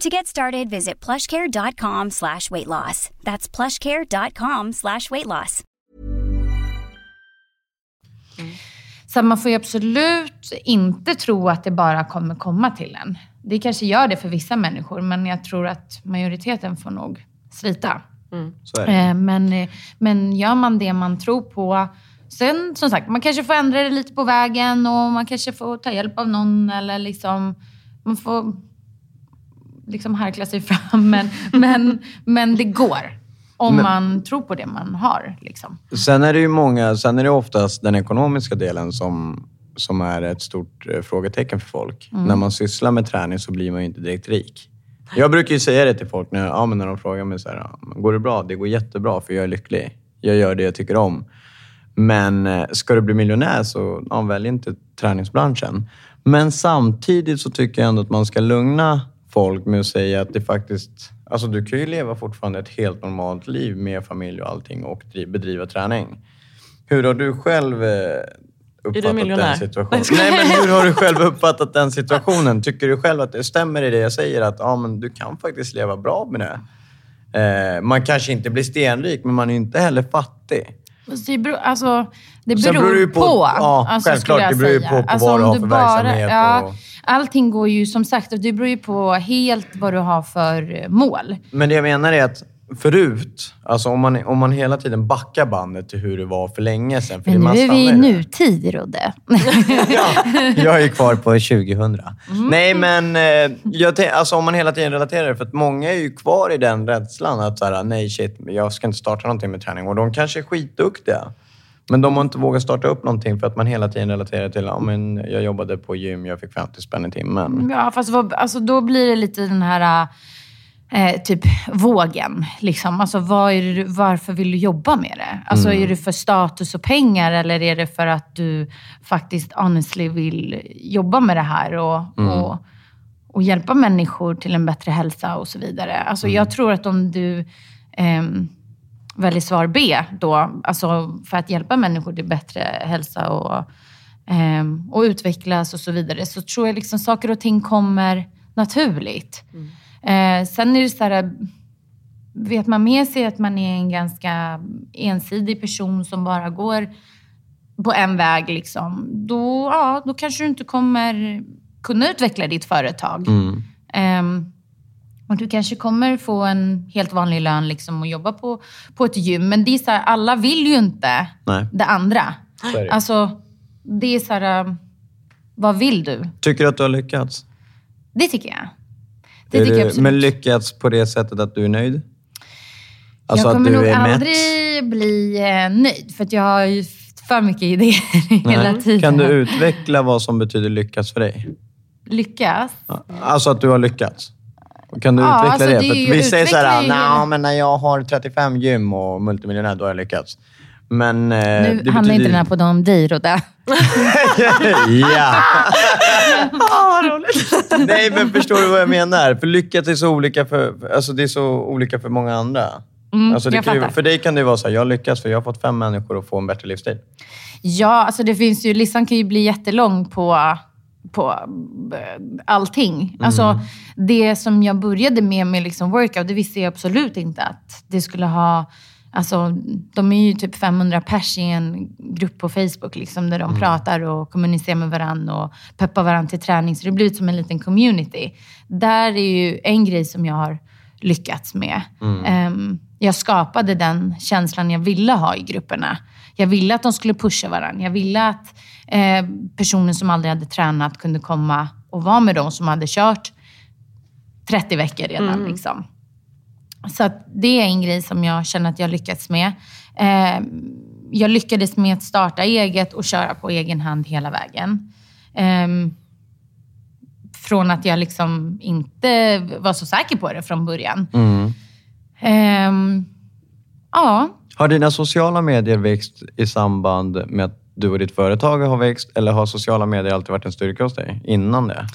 To get started, visit plushcare.com slash weight loss. That's plushcare.com slash weight loss. Så man får ju absolut inte tro att det bara kommer komma till en. Det kanske gör det för vissa människor, men jag tror att majoriteten får nog slita. Det. Eh, Men, eh, men gör man det man tror på. Sen som sagt, man kanske får ändra det lite på vägen och man kanske får ta hjälp av någon eller liksom, man får liksom harkla sig fram. *laughs* Men, men, men det går. Om Men- man tror på det man har. Liksom. Sen är det ju många, sen är det oftast den ekonomiska delen som, som är ett stort eh, frågetecken för folk. Mm. När man sysslar med träning så blir man ju inte direkt rik. Jag brukar ju säga det till folk när, ja, men när de frågar mig så här, går det bra? Det går jättebra för jag är lycklig. Jag gör det jag tycker om. Men eh, ska du bli miljonär så ja, välj inte träningsbranschen. Men samtidigt så tycker jag ändå att man ska lugna folk med att säga att det faktiskt... Alltså du kan ju leva fortfarande ett helt normalt liv med familj och allting och dri- bedriva träning. Hur har du själv eh, uppfattat den situationen? Nej, men hur har du själv uppfattat den situationen? Tycker du själv att det stämmer i det jag säger? Att ja, men du kan faktiskt leva bra med det. Eh, man kanske inte blir stenrik, men man är inte heller fattig. Alltså, det beror, beror det på. på- ja, alltså, självklart, det beror ju på- på alltså, vad du har för bara- verksamhet Ja, och- Allting går ju som sagt, det beror ju på helt vad du har för eh, mål. Men det jag menar är att förut, alltså om man, om man hela tiden backar bandet till hur det var för länge sedan. För Men nu är vi i nutid, Rodde. *laughs* ja, jag är kvar på 2000. Nej, men eh, jag alltså, om man hela tiden relaterar det, för att många är ju kvar i den rädslan att så här, nej shit, jag ska inte starta någonting med träning. Och de kanske är skitduktiga. Men de har inte vågat starta upp någonting för att man hela tiden relaterar till, ja men jag jobbade på gym, jag fick 50 spänn i timmen. Ja, fast vad, alltså, då blir det lite den här eh, typ vågen. Liksom. Alltså, det, varför vill du jobba med det? Alltså, Mm. Är det för status och pengar eller är det för att du faktiskt honestly vill jobba med det här och, Mm. och, och hjälpa människor till en bättre hälsa och så vidare? Alltså, Mm. Jag tror att om du... ehm, väljer svar B då, alltså för att hjälpa människor till bättre hälsa och, ehm, och utvecklas och så vidare, så tror jag liksom saker och ting kommer naturligt. Eh, sen är det så här, vet man med sig att man är en ganska ensidig person som bara går på en väg, liksom, då, ja, då kanske du inte kommer kunna utveckla ditt företag. Mm. Ehm, och du kanske kommer få en helt vanlig lön liksom, och jobba på, på ett gym. Men det är så här, alla vill ju inte Nej. det andra. Det. Alltså, det är så här, äh, vad vill du? Tycker du att du har lyckats? Det tycker jag. Det tycker jag du, absolut. men lyckats på det sättet att du är nöjd? Alltså jag att kommer du nog är mätt? aldrig bli eh, nöjd, för att jag har ju för mycket idéer *laughs* hela Nej. tiden. Kan du utveckla vad som betyder lyckas för dig? Lyckas? Alltså att du har lyckats? Kan du Ja, utveckla alltså det? det ju- att vi säger så här, utveckla är ju- "Nja, men när jag har 35 gym och multimiljonär, då har jag lyckats. Men eh, Nu betyder... inte den här på om dig, Rodda. ja! *laughs* Ah, roligt. Nej, men förstår du vad jag menar? För lyckat är så olika för, alltså det är så olika för många andra. Mm, alltså det ju, för dig kan det ju vara så här, jag har lyckats för jag har fått fem människor att få en bättre livsstil. Ja, alltså det finns ju, listan kan ju bli jättelång på, på eh, allting. Alltså, det som jag började med, med liksom workout, det visste jag absolut inte att det skulle ha... Alltså, de är ju typ 500 pers i en grupp på Facebook liksom, där de pratar och kommunicerar med varandra och peppar varandra till träning. Så det har blivit som en liten community. Där är ju en grej som jag har lyckats med. Ehm, jag skapade den känslan jag ville ha i grupperna. Jag ville att de skulle pusha varandra. Jag ville att eh, personer som aldrig hade tränat kunde komma och vara med dem som hade kört 30 veckor redan. Liksom. Så att det är en grej som jag känner att jag lyckats med. Eh, jag lyckades med att starta eget och köra på egen hand hela vägen. Ehm, från att jag liksom inte var så säker på det från början. Ehm, ja, Har dina sociala medier växt i samband med att du och ditt företag har växt? Eller har sociala medier alltid varit en styrka hos dig innan det?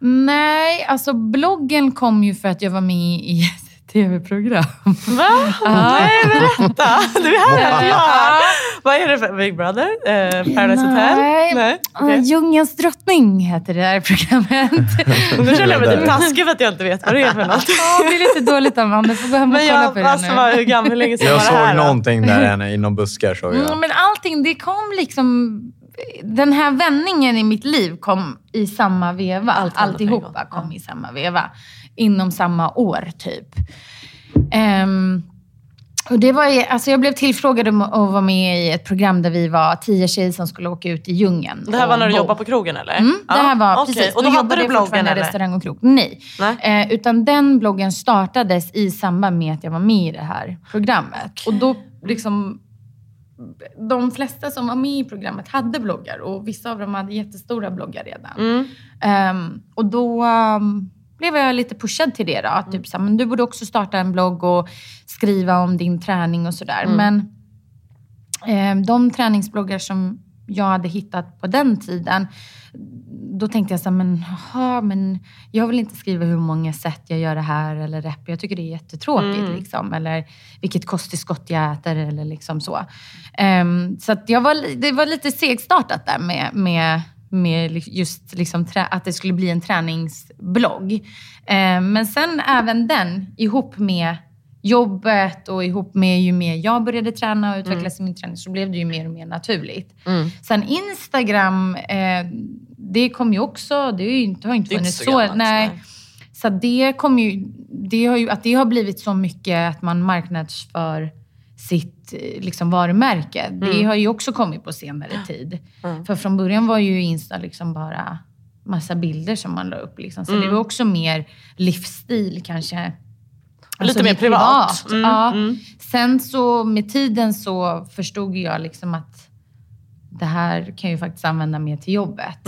nej, alltså bloggen kom ju för att jag var med i tv-program. Va? Nej, berätta. Du är här. Är här. Vad är det för Big Brother? Eh, Paradise Hotel? Nej. Nej. Okej. Djungelns drottning heter det här programmet. *laughs* Nu känner jag mig lite taskig för att jag inte vet vad det är för något. Ja, det är lite dåligt Amanda. Du får gå hem och Men kolla jag, på det alltså, nu. var, hur gammal, hur länge sedan Jag var det här? såg då? någonting där henne inom buskar. Såg jag. Mm, men allting, det kom liksom... Den här vändningen i mitt liv kom i samma veva. Allt Alltihopa kom i samma veva. Inom samma år, typ. Ehm, och det var, alltså jag blev tillfrågad om att vara med i ett program där vi var tio tjejer som skulle åka ut i djungeln. Det här var när du bo. jobbade på krogen eller? Mm, det här var okej. precis. Och då, hade jobbade du bloggen eller? restaurang och krog. Nej. Nej. Eh, utan den bloggen startades i samband med att jag var med i det här programmet. Och då liksom... De flesta som var med i programmet hade bloggar och vissa av dem hade jättestora bloggar redan. Mm. Ehm, och då um, blev jag lite pushad till det. Då. Att Typ så här, men du borde också starta en blogg och skriva om din träning och sådär. Men ehm, de träningsbloggar som jag hade hittat på den tiden, då tänkte jag så här, men, jaha, men jag vill inte skriva hur många sätt jag gör det här eller rep. Jag tycker det är jättetråkigt. Liksom. Eller vilket kosttillskott jag äter eller liksom så. Ehm, så jag var, det var lite segstartat där med, med, med just liksom att det skulle bli en träningsblogg. Ehm, men sen även den ihop med jobbet och ihop med ju mer jag började träna och utvecklas i min träning så blev det ju mer och mer naturligt. Mm. Sen Instagram, eh, det kom ju också, det, ju inte, har ju inte funnits så så. nej. nej. Så det kom ju, det har ju, att det har blivit så mycket att man marknadsför sitt eh, liksom, varumärke. Det Mm. har ju också kommit på senare tid. För från början var ju Insta liksom bara massa bilder som man la upp. Liksom. Så Mm. det var också mer livsstil kanske. Lite mer privat. Mm, ja. mm. Sen så med tiden så förstod jag liksom att det här kan jag ju faktiskt använda mer till jobbet.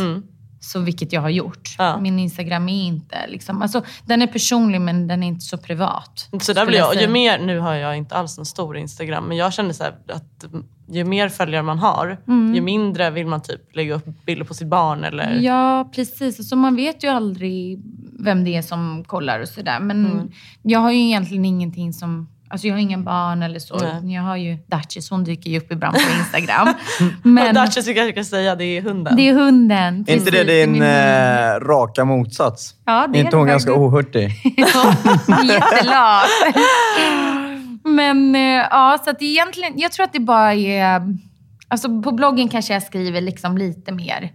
Mm. Så vilket jag har gjort. Ja. Min Instagram är inte liksom, alltså den är personlig men den är inte så privat. Så där blir jag. säga. Ju mer, nu har jag inte alls en stor Instagram, men jag känner så här att ju mer följare man har, ju mindre vill man typ lägga upp bilder på sitt barn eller... Ja, precis. Alltså, man vet ju aldrig vem det är som kollar och sådär. Men Mm. jag har ju egentligen ingenting som Alltså jag har ingen barn eller så. Nej. Jag har ju Dutchess, hon dyker ju upp ibland på *laughs* Instagram. Men Dutchess tycker jag ska säga, det är hunden. det är hunden. Är inte det din eh, raka motsats? Ja, det är inte hon ganska ohurtig? *laughs* *laughs* Jättelat. Men eh, ja, så att egentligen, jag tror att det bara är... Alltså på bloggen kanske jag skriver liksom lite mer.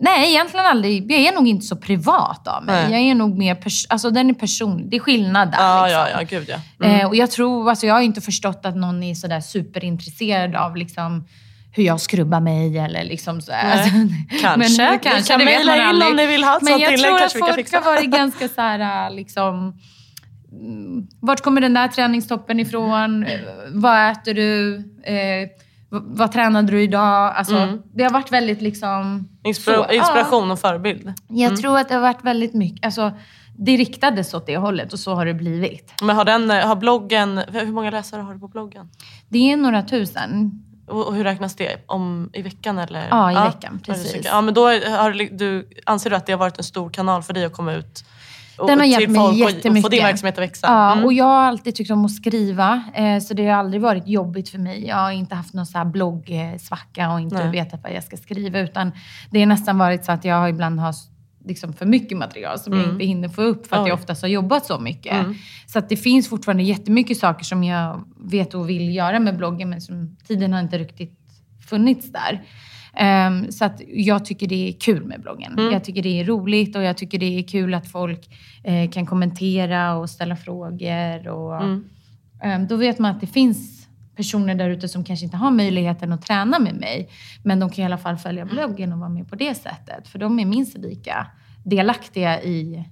Nej, egentligen aldrig. Jag är nog inte så privat av mig. Nej. Jag är nog mer... Pers- alltså den är personlig. Det är skillnad där. Ja, liksom. ja, ja, gud ja. Mm. Eh, och jag tror, alltså jag har inte förstått att någon är sådär superintresserad av liksom hur jag skrubbar mig eller liksom så. Nej. Alltså, *laughs* Kanske. Ni kan det vet mejla in om ni vill ha ett Men sånt jag inlägg, tror kanske vi kan att folk har varit ganska så här, liksom... mm, Vart kommer den där träningstoppen ifrån? Eh, Vad äter du? Eh, vad tränade du idag? Alltså, Mm. Det har varit väldigt liksom... Inspira- så. inspiration och förebild. Ja, jag tror att det har varit väldigt mycket... Alltså, det riktades åt det hållet och så har det blivit. Men har, den, har bloggen, hur många läsare har du på bloggen? Det är några tusen. Och hur räknas det? Om, I veckan eller? Ja, i veckan, är det precis. Ja, men då har du- anser du att det har varit en stor kanal för dig att komma ut Den har till hjälpt mig folk och, få jättemycket. din verksamhet att växa? Ja, Mm. och jag har alltid tyckt om att skriva. Eh, så det har aldrig varit jobbigt för mig. Jag har inte haft någon så här bloggsvacka och inte Nej. vetat vad jag ska skriva. Utan det har nästan varit så att jag ibland har liksom för mycket material som jag Mm. inte hinner få upp för att Oj. jag oftast har jobbat så mycket. Mm. Så att det finns fortfarande jättemycket saker som jag vet och vill göra med bloggen men som tiden har inte riktigt funnits där. Ehm, så att jag tycker det är kul med bloggen. Mm. Jag tycker det är roligt och jag tycker det är kul att folk eh, kan kommentera och ställa frågor. Och, Mm. ehm, då vet man att det finns personer där ute som kanske inte har möjligheten att träna med mig. Men de kan i alla fall följa bloggen och vara med på det sättet. För de är minst lika delaktiga i,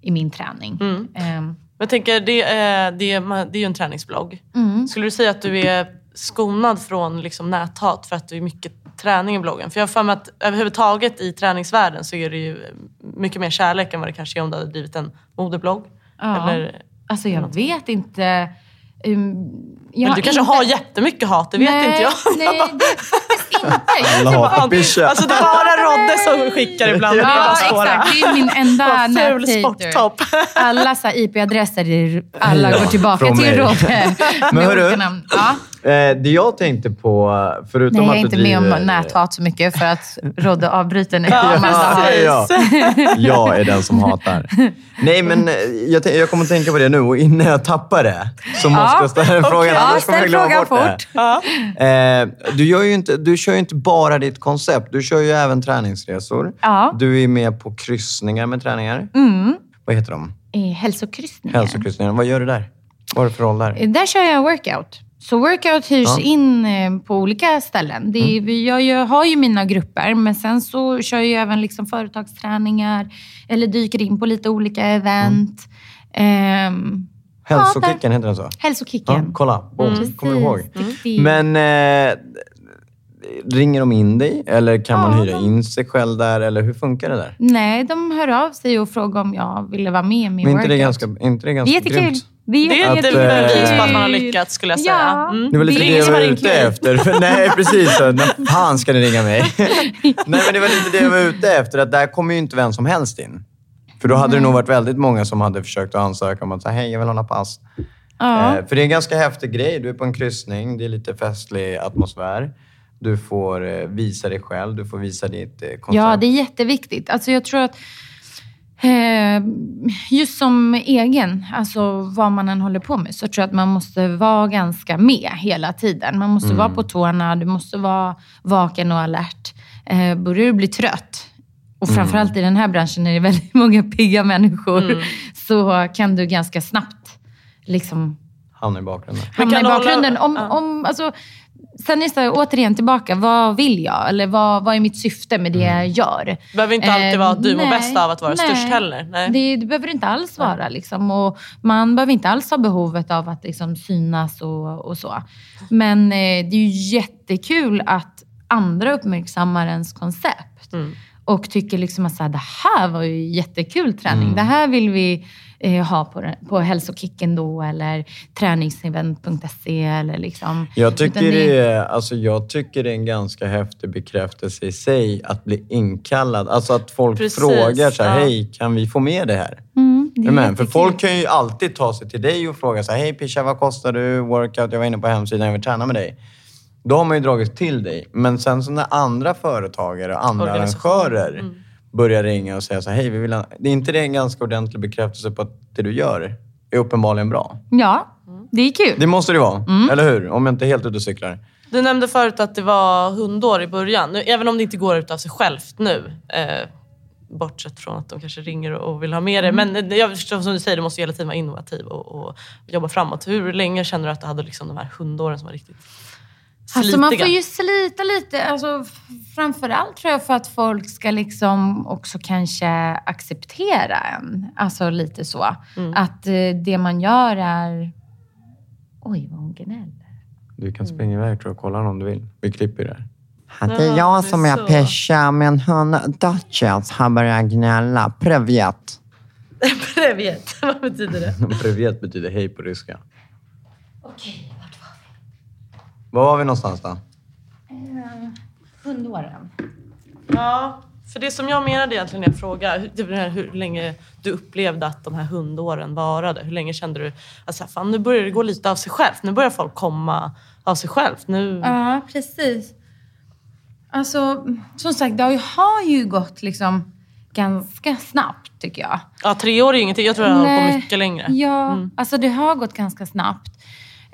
i min träning. Mm. Ehm, Jag tänker, det, är- det, är- det är ju en träningsblogg. mm. Skulle du säga att du är skonad från liksom näthat för att du är mycket träning i bloggen? För jag har för mig att överhuvudtaget i träningsvärlden så är det ju mycket mer kärlek än vad det kanske är om du hade drivit en modeblogg. Ja. Eller, Alltså jag vet inte. Um, jag men du kanske inte... har jättemycket hat, det vet nej, inte jag. Nej, det inte. Alla hatar Bisha. Alltså det är bara Rodde som skickar ibland. Ja, svåra. exakt. Det är min enda ful sporttopp. Alla IP-adresser, är- alla Ja, går tillbaka till. Rodde. Men hörru. Ja. Eh, det jag tänkte på, förutom Nej, jag är inte med driver... om näthat så mycket för att Rodde avbryter nu. *laughs* Ja, Ja, ja. Jag är den som hatar. Nej, men eh, jag, jag kommer att tänka på det nu och innan jag tappar det så måste jag ställa en fråga. Ja, annars kommer jag ställ glömma frågan bort fort. Ja. det. Eh, du, gör ju inte, du kör ju inte bara ditt koncept. Du kör ju även träningsresor. Ja. Du är med på kryssningar med träningar. Mm. Vad heter de? Hälsokryssningar. Hälsokryssningar. Vad gör du där? Vad har du för roll där? Där kör jag workout. Så workout hyrs Ja. in eh, på olika ställen. Det är, vi- jag, jag har ju mina grupper, men sen så kör jag även liksom företagsträningar eller dyker in på lite olika event. Ehm, Hälsokicken, heter den så? hälsokicken. Ja, kolla. Boom. Precis, Kommer ihåg? riktigt. Men eh, ringer de in dig eller kan man Ja, hyra de- in sig själv där? Eller hur funkar det där? Nej, de hör av sig och frågar om jag ville vara med i min Men inte workout. det ganska, inte det ganska jättekul. grymt? Det är, Det är ett Att, bevis på att man har lyckats skulle jag säga. Ja. Mm. Det var lite Det är det, jag var ute efter. *laughs* Nej, precis. När fan ska ni ringa mig? *laughs* Nej, men det var lite det jag var ute efter. Att där kommer ju inte vem som helst in. För då hade det nog varit väldigt många som hade försökt att ansöka om att säga hej, jag vill ha pass. Ja. Eh, för det är en ganska häftig grej. Du är på en kryssning, det är lite festlig atmosfär. Du får eh, visa dig själv, du får visa ditt eh, koncept. Ja, det är jätteviktigt. Alltså jag tror att just som egen, alltså vad man än håller på med, så tror jag att man måste vara ganska med hela tiden. Man måste vara på tårna, du måste vara vaken och alert. Eh, börjar du bli trött, och framförallt i den här branschen är det väldigt *laughs* många pigga människor, så kan du ganska snabbt liksom Hamnar i bakgrunden. hamna i bakgrunden. Om, om, alltså, sen är det återigen tillbaka, vad vill jag? Eller vad, vad är mitt syfte med det jag gör? Det behöver inte alltid Eh, vara att du mår nej, bäst av att vara nej. störst heller. Nej. Det, det behöver det inte alls vara. Liksom. Och man behöver inte alls ha behovet av att liksom, synas och, och så. Men eh, det är ju jättekul att andra uppmärksammar ens koncept. Mm. Och tycker liksom att så här, det här var ju jättekul träning. Mm. Det här vill vi eh, ha på, på hälsokicken då eller träningsevent.se eller liksom. Jag tycker, Utan det är, alltså jag tycker det är en ganska häftig bekräftelse i sig att bli inkallad. Alltså att folk Precis, frågar så här, ja. hej, kan vi få med det här? Mm, det Men, för folk kan ju alltid ta sig till dig och fråga så här, hej Pisha, vad kostar du? Workout, jag var inne på hemsidan, jag vill träna med dig. Då har man ju dragit till dig. Men sen så när andra företagare och andra arrangörer Mm. Börjar ringa och säga så här, hej, vi vill ha... Det är inte det en ganska ordentlig bekräftelse på att det du gör är uppenbarligen bra? Ja, det är kul. Det måste det vara, Mm. eller hur? Om jag inte är helt ute och cyklar. Du nämnde förut att det var hundår i början. Nu, även om det inte går ut av sig självt nu. Eh, bortsett från att de kanske ringer och vill ha med det. Men eh, jag förstår som du säger, du måste hela tiden vara innovativ och, och jobba framåt. Hur länge känner du att du hade liksom de här hundåren som var riktigt? Alltså man får ju slita lite. Alltså, framförallt tror jag för att folk ska liksom också kanske acceptera en. Alltså lite så. Mm. Att eh, det man gör är... Oj, vad hon gnäller. Du kan springa iväg tror jag och kolla om du vill. Vi klipper det här. Det är Ja, jag som är. Pesha, men hon Duchess har börjat gnälla. Privet. *laughs* Privet, vad betyder det? *laughs* Privet betyder hej på ryska. Okej, vart var? Var vi någonstans då? Hundåren. Ja, för det som jag menade egentligen när jag frågade, hur- typ hur länge du upplevde att de här hundåren varade. Hur länge kände du att så här, fan, nu börjar det gå lite av sig självt. Nu börjar folk komma av sig självt. Nu... Ja, precis. Alltså, som sagt, det har ju, gått liksom ganska snabbt tycker jag. Ja, tre år är ingenting. Jag tror jag har hållit på mycket längre. Ja, Mm. alltså det har gått ganska snabbt.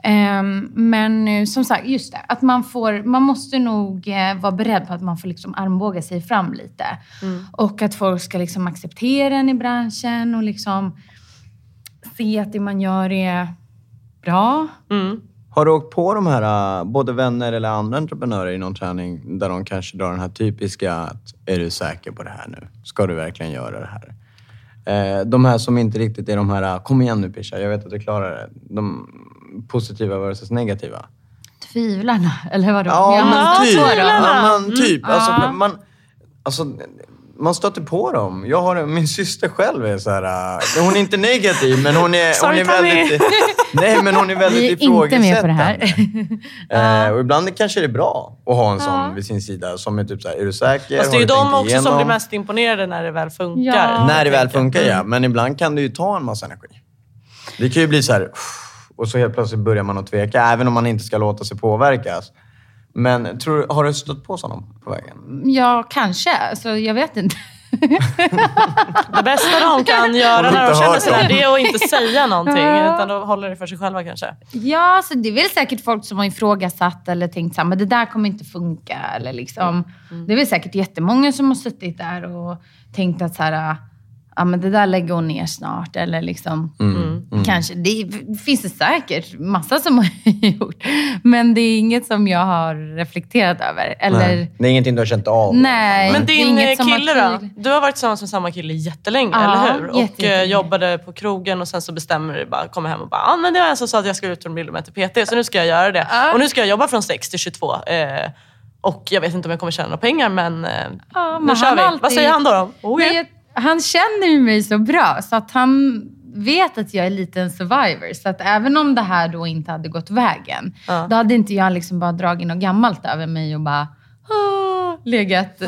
Ehm, men eh, som sagt, just det. Att man, får, man måste nog eh, vara beredd på att man får liksom armbåga sig fram lite. Mm. Och att folk ska liksom acceptera en i branschen och liksom se att det man gör är bra. Mm. Har du åkt på de här, äh, både vänner eller andra entreprenörer i någon träning där de kanske drar den här typiska att är du säker på det här nu? Ska du verkligen göra det här? Eh, De här som inte riktigt är de här, kom igen nu Pisha, jag vet att du klarar det. De positiva versus negativa. Tvivlarna, eller vadå? Ja, Ja, men typ. så då. Ja, men typ. Alltså, Ja. man, alltså, man stöter på dem. Jag har, min syster själv är så här... äh, Hon är inte negativ, men hon är, hon Sorry, är Tommy. väldigt... *laughs* Nej, men hon är väldigt Vi är inte med på det här. ifrågasättande. *laughs* Eh, och ibland kanske det är bra att ha en sån vid sin sida som är typ så här, är du säker? Fast det är ju du de också som igenom? blir mest imponerade när det väl funkar. Ja. När det väl funkar, ja. Mm. Men ibland kan det ju ta en massa energi. Det kan ju bli så här... Och så helt plötsligt börjar man att tveka, även om man inte ska låta sig påverkas. Men tror, har du stött på sådana på vägen? Ja, kanske. Alltså, jag vet inte. *laughs* Det bästa de kan göra när de känner sådär, dem. det är att inte säga någonting. Ja. Utan de håller det för sig själva kanske. Ja, alltså det är väl säkert folk som har ifrågasatt eller tänkt så men det där kommer inte funka. Eller liksom. Det är väl säkert jättemånga som har suttit där och tänkt att så här, ja, men det där lägger hon ner snart. Eller liksom, kanske. Det finns det säkert massa som *laughs* har gjort. Men det är inget som jag har reflekterat över. Eller, Nej. Det är ingenting du har känt av? Nej. Men din inget eh, som har kille då? Du har varit tillsammans med samma kille jättelänge, Ja, eller hur? Och eh, jättelänge. jobbade på krogen och sen så bestämmer du bara, kommer hem och bara, ah, men det var en som sa att jag skulle utbilda mig till PT, så nu ska jag göra det. Ja. Och nu ska jag jobba från 6 till 22. Eh, och jag vet inte om jag kommer tjäna några pengar, men, eh, Ja, nu men kör han vi. alltid- Vad säger han då? då? Nej, jag, han känner ju mig så bra så att han vet att jag är lite en survivor. Så att även om det här då inte hade gått vägen, Ja. då hade inte jag liksom bara dragit något gammalt över mig och bara legat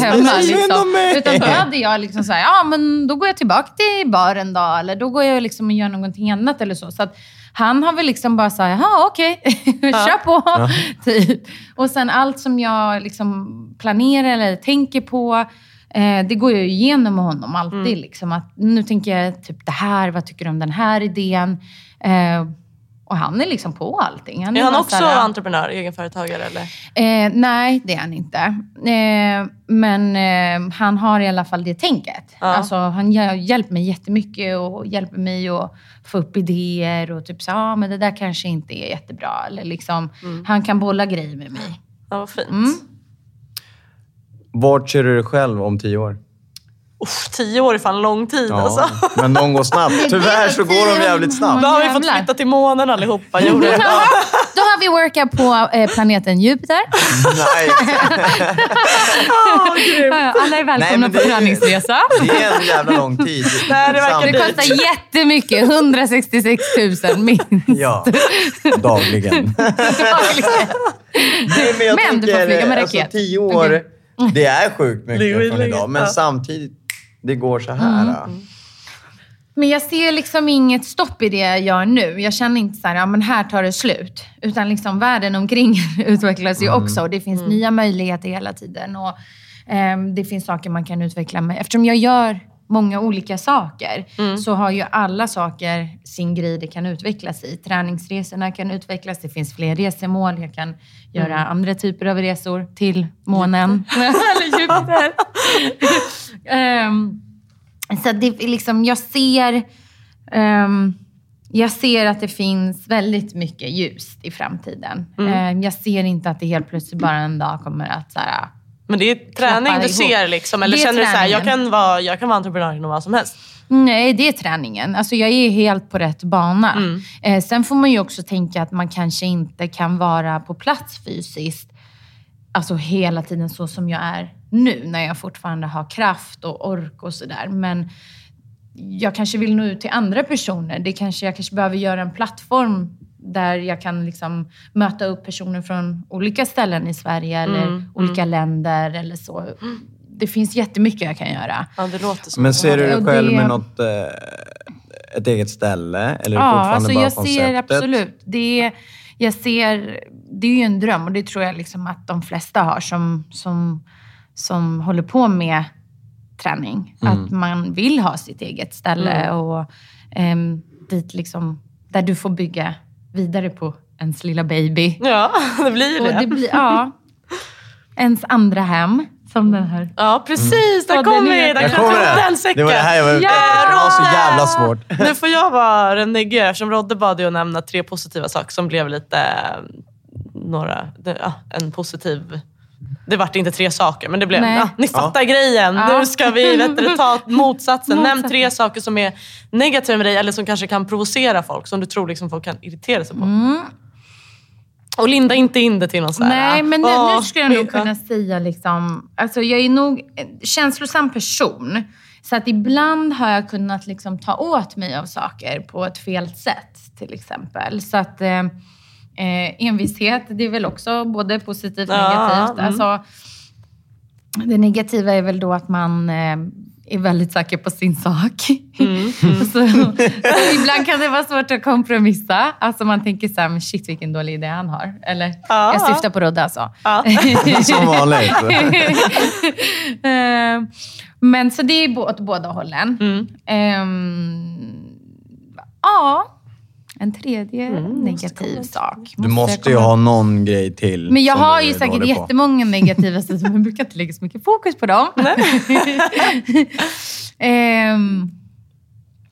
hemma. Liksom. Utan då hade jag liksom såhär, ja men då går jag tillbaka till baren då. Eller då går jag liksom och gör någonting annat eller så. så att han har väl liksom bara sagt, jaha okej, *laughs* kör på. *laughs* Typ. Och sen allt som jag liksom planerar eller tänker på, eh, det går jag igenom med honom alltid. Liksom, att nu tänker jag typ det här, vad tycker du om den här idén? Eh, och han är liksom på allting. Är han bara också så här, entreprenör, egenföretagare? Eller? Eh, nej, det är han inte. Eh, men eh, han har i alla fall det tänket. Ja. Alltså, han hjä- hjälper mig jättemycket och hjälper mig att få upp idéer och typ så ah, men det där kanske inte är jättebra. Eller liksom, Han kan bolla grejer med mig. Ja, vad fint. Mm. Vart ser du dig själv om tio år? Uff, tio år är fan lång tid alltså. men de går snabbt. Tyvärr så går de jävligt snabbt. Då har vi fått flytta till månen allihopa. Jorden. Då har vi workat på eh, planeten Jupiter. Nej, Alla är välkomna Nej, på träningsresa. det är en jävla lång tid. Nej, det verkar Det kostar jättemycket. 166 000 minst. Ja, *laughs* dagligen. Nej, men jag Men du får tänker, flyga med alltså, raket. tio år, det är sjukt mycket från idag. Men samtidigt, det går så här. Mm. äh. Men jag ser liksom inget stopp i det jag gör nu. Jag känner inte så här, ja men här tar det slut. Utan liksom världen omkring *laughs* utvecklas ju också. Och det finns nya möjligheter hela tiden. Och ehm, det finns saker man kan utveckla med. Eftersom jag gör många olika saker så har ju alla saker sin grej det kan utvecklas i. Träningsresorna kan utvecklas, det finns fler resemål. Jag kan göra andra typer av resor till månen. *laughs* Eller Jupiter. Ehm, så det är liksom, jag ser, ehm, jag ser att det finns väldigt mycket ljus i framtiden. Ehm, jag ser inte att det helt plötsligt bara en dag kommer att så här, Men det är träning du ihop. ser liksom? Eller känner du så här, jag träningen. kan, vara, jag kan vara entreprenör inom vad som helst? Nej, det är träningen. Alltså jag är helt på rätt bana. Mm. Eh, sen får man ju också tänka att man kanske inte kan vara på plats fysiskt alltså hela tiden så som jag är nu, när jag fortfarande har kraft och ork och sådär. Men jag kanske vill nå ut till andra personer. Det kanske, jag kanske behöver göra en plattform där jag kan liksom möta upp personer från olika ställen i Sverige eller Mm, olika länder eller så. Det finns jättemycket jag kan göra. Ja, det låter så. Men ser du dig själv det- med något, eh, ett eget ställe? Eller är det Ja, fortfarande alltså bara jag konceptet? ser absolut. Det är, jag ser, det är ju en dröm och det tror jag liksom att de flesta har som, som, som håller på med träning. Mm. Att man vill ha sitt eget ställe och ehm, dit liksom, där du får bygga vidare på ens lilla baby. Ja, *laughs* det blir Och det. det blir, ja, ens andra hem. Som den här. Ja, precis. Där kom vi! är- Där kom där. den säcken. Det var det här jag var ute Ja! Det var så jävla svårt. *laughs* Nu får jag vara den nigger eftersom Rodde bad ju att nämna tre positiva saker som blev lite... eh, Några, det- ja, en positiv... Det vart inte tre saker, men det blev... Ja, ni fattar grejen. Ja. Nu ska vi vet du, ta *laughs* motsatsen. Nämn tre saker som är negativa med dig eller som kanske kan provocera folk. Som du tror liksom folk kan irritera sig på. Mm. Och linda inte in det till någon sån här... Nej, men nu, "Åh, nu skulle jag nog ja." kunna säga liksom... Alltså jag är nog en känslosam person. Så att ibland har jag kunnat liksom ta åt mig av saker på ett fel sätt, till exempel. Så att eh, eh, envishet, det är väl också både positivt och Ja, negativt. mm. Alltså, det negativa är väl då att man eh, är väldigt säker på sin sak. *laughs* Mm, så, så ibland kan det vara svårt att kompromissa. Alltså man tänker så här, men shit vilken dålig idé han har. Eller, Ja. jag syftar på Rodde alltså. Ja. *laughs* Som vanligt. Eh, Men så det är åt båda hållen. Mm. Ehm, ja, en tredje Mm, negativ sak. Du måste ju ha någon grej till. Men jag har ju säkert på. jättemånga negativa sidor, men jag brukar inte lägga så mycket fokus på dem. *laughs* Ehm,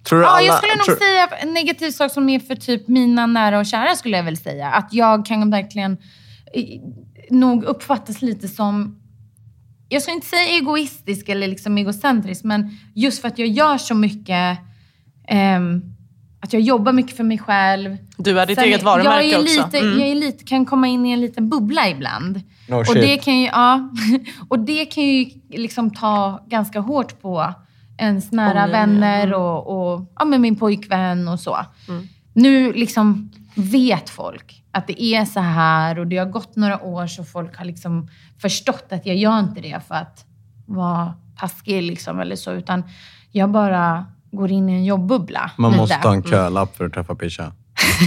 Tror du Ja, alla, jag skulle nog tror, säga en negativ sak som är för typ mina nära och kära skulle jag väl säga. Att jag kan verkligen eh, nog uppfattas lite som, jag ska inte säga egoistisk eller liksom egocentrisk, men just för att jag gör så mycket, ehm, att jag jobbar mycket för mig själv. Du är ditt Sen eget varumärke jag är också. Lite, Mm. Jag är lite, kan komma in i en liten bubbla ibland. No och, shit. det kan ju, ja, *laughs* och det kan ju liksom ta ganska hårt på ens nära Omgivningen, vänner och, och ja, men min pojkvän och så. Mm. Nu liksom vet folk att det är så här och det har gått några år så folk har liksom förstått att jag gör inte det för att vara taskig liksom, eller så, utan jag bara går in i en jobbbubbla. man lite. måste ha en kölapp för att träffa Pisha. *laughs*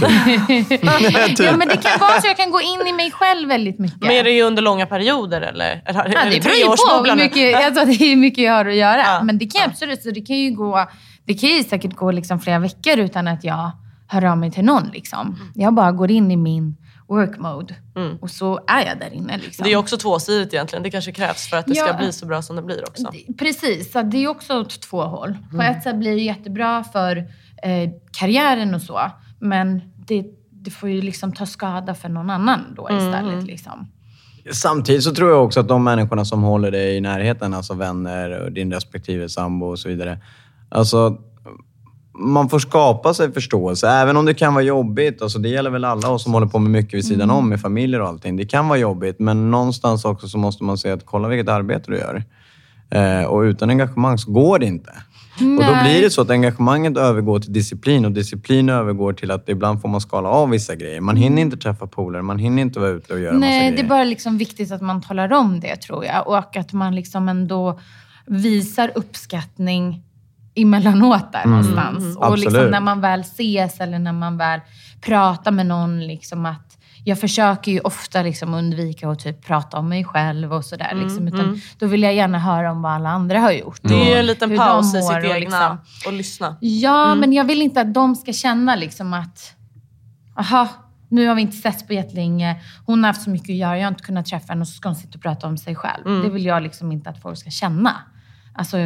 ja, men det kan vara så jag kan gå in i mig själv väldigt mycket. Men är det ju under långa perioder eller? eller Ja, är det beror ju på mycket, alltså, det är mycket jag har att göra. Ja. Men det kan absolut, så det kan ju gå, det kan ju säkert gå liksom flera veckor utan att jag hör av mig till någon. Liksom. Jag bara går in i min work mode Mm. och så är jag där inne. Liksom. Det är också tvåsidigt egentligen. Det kanske krävs för att det ska Ja. bli så bra som det blir också. Precis, så det är också åt två håll. På Mm. ett sätt blir det jättebra för eh, karriären och så, men det, det får ju liksom ta skada för någon annan då Mm. istället. Liksom. Samtidigt så tror jag också att de människorna som håller dig i närheten, alltså vänner, och din respektive sambo och så vidare. Alltså, man får skapa sig förståelse, även om det kan vara jobbigt. Alltså, det gäller väl alla oss som håller på med mycket vid sidan om, med familjer och allting. Det kan vara jobbigt, men någonstans också så måste man säga att kolla vilket arbete du gör. Eh, och utan engagemang så går det inte. Och då Nej. blir det så att engagemanget övergår till disciplin och disciplin övergår till att ibland får man skala av vissa grejer. Man hinner inte träffa polare, man hinner inte vara ute och göra massa Nej, grejer. det är bara liksom viktigt att man talar om det tror jag. Och att man liksom ändå visar uppskattning emellanåt där Mm. någonstans. Mm. Och liksom när man väl ses eller när man väl pratar med någon, liksom att jag försöker ju ofta liksom undvika att typ prata om mig själv och sådär. Mm, Liksom, utan mm. Då vill jag gärna höra om vad alla andra har gjort. Det är ju en liten paus i sitt mår och egna liksom- och lyssna. Ja, Mm. men jag vill inte att de ska känna liksom att, aha, nu har vi inte setts på jättelänge. Hon har haft så mycket att göra, jag har inte kunnat träffa henne och så ska hon sitta och prata om sig själv. Mm. Det vill jag liksom inte att folk ska känna. Alltså,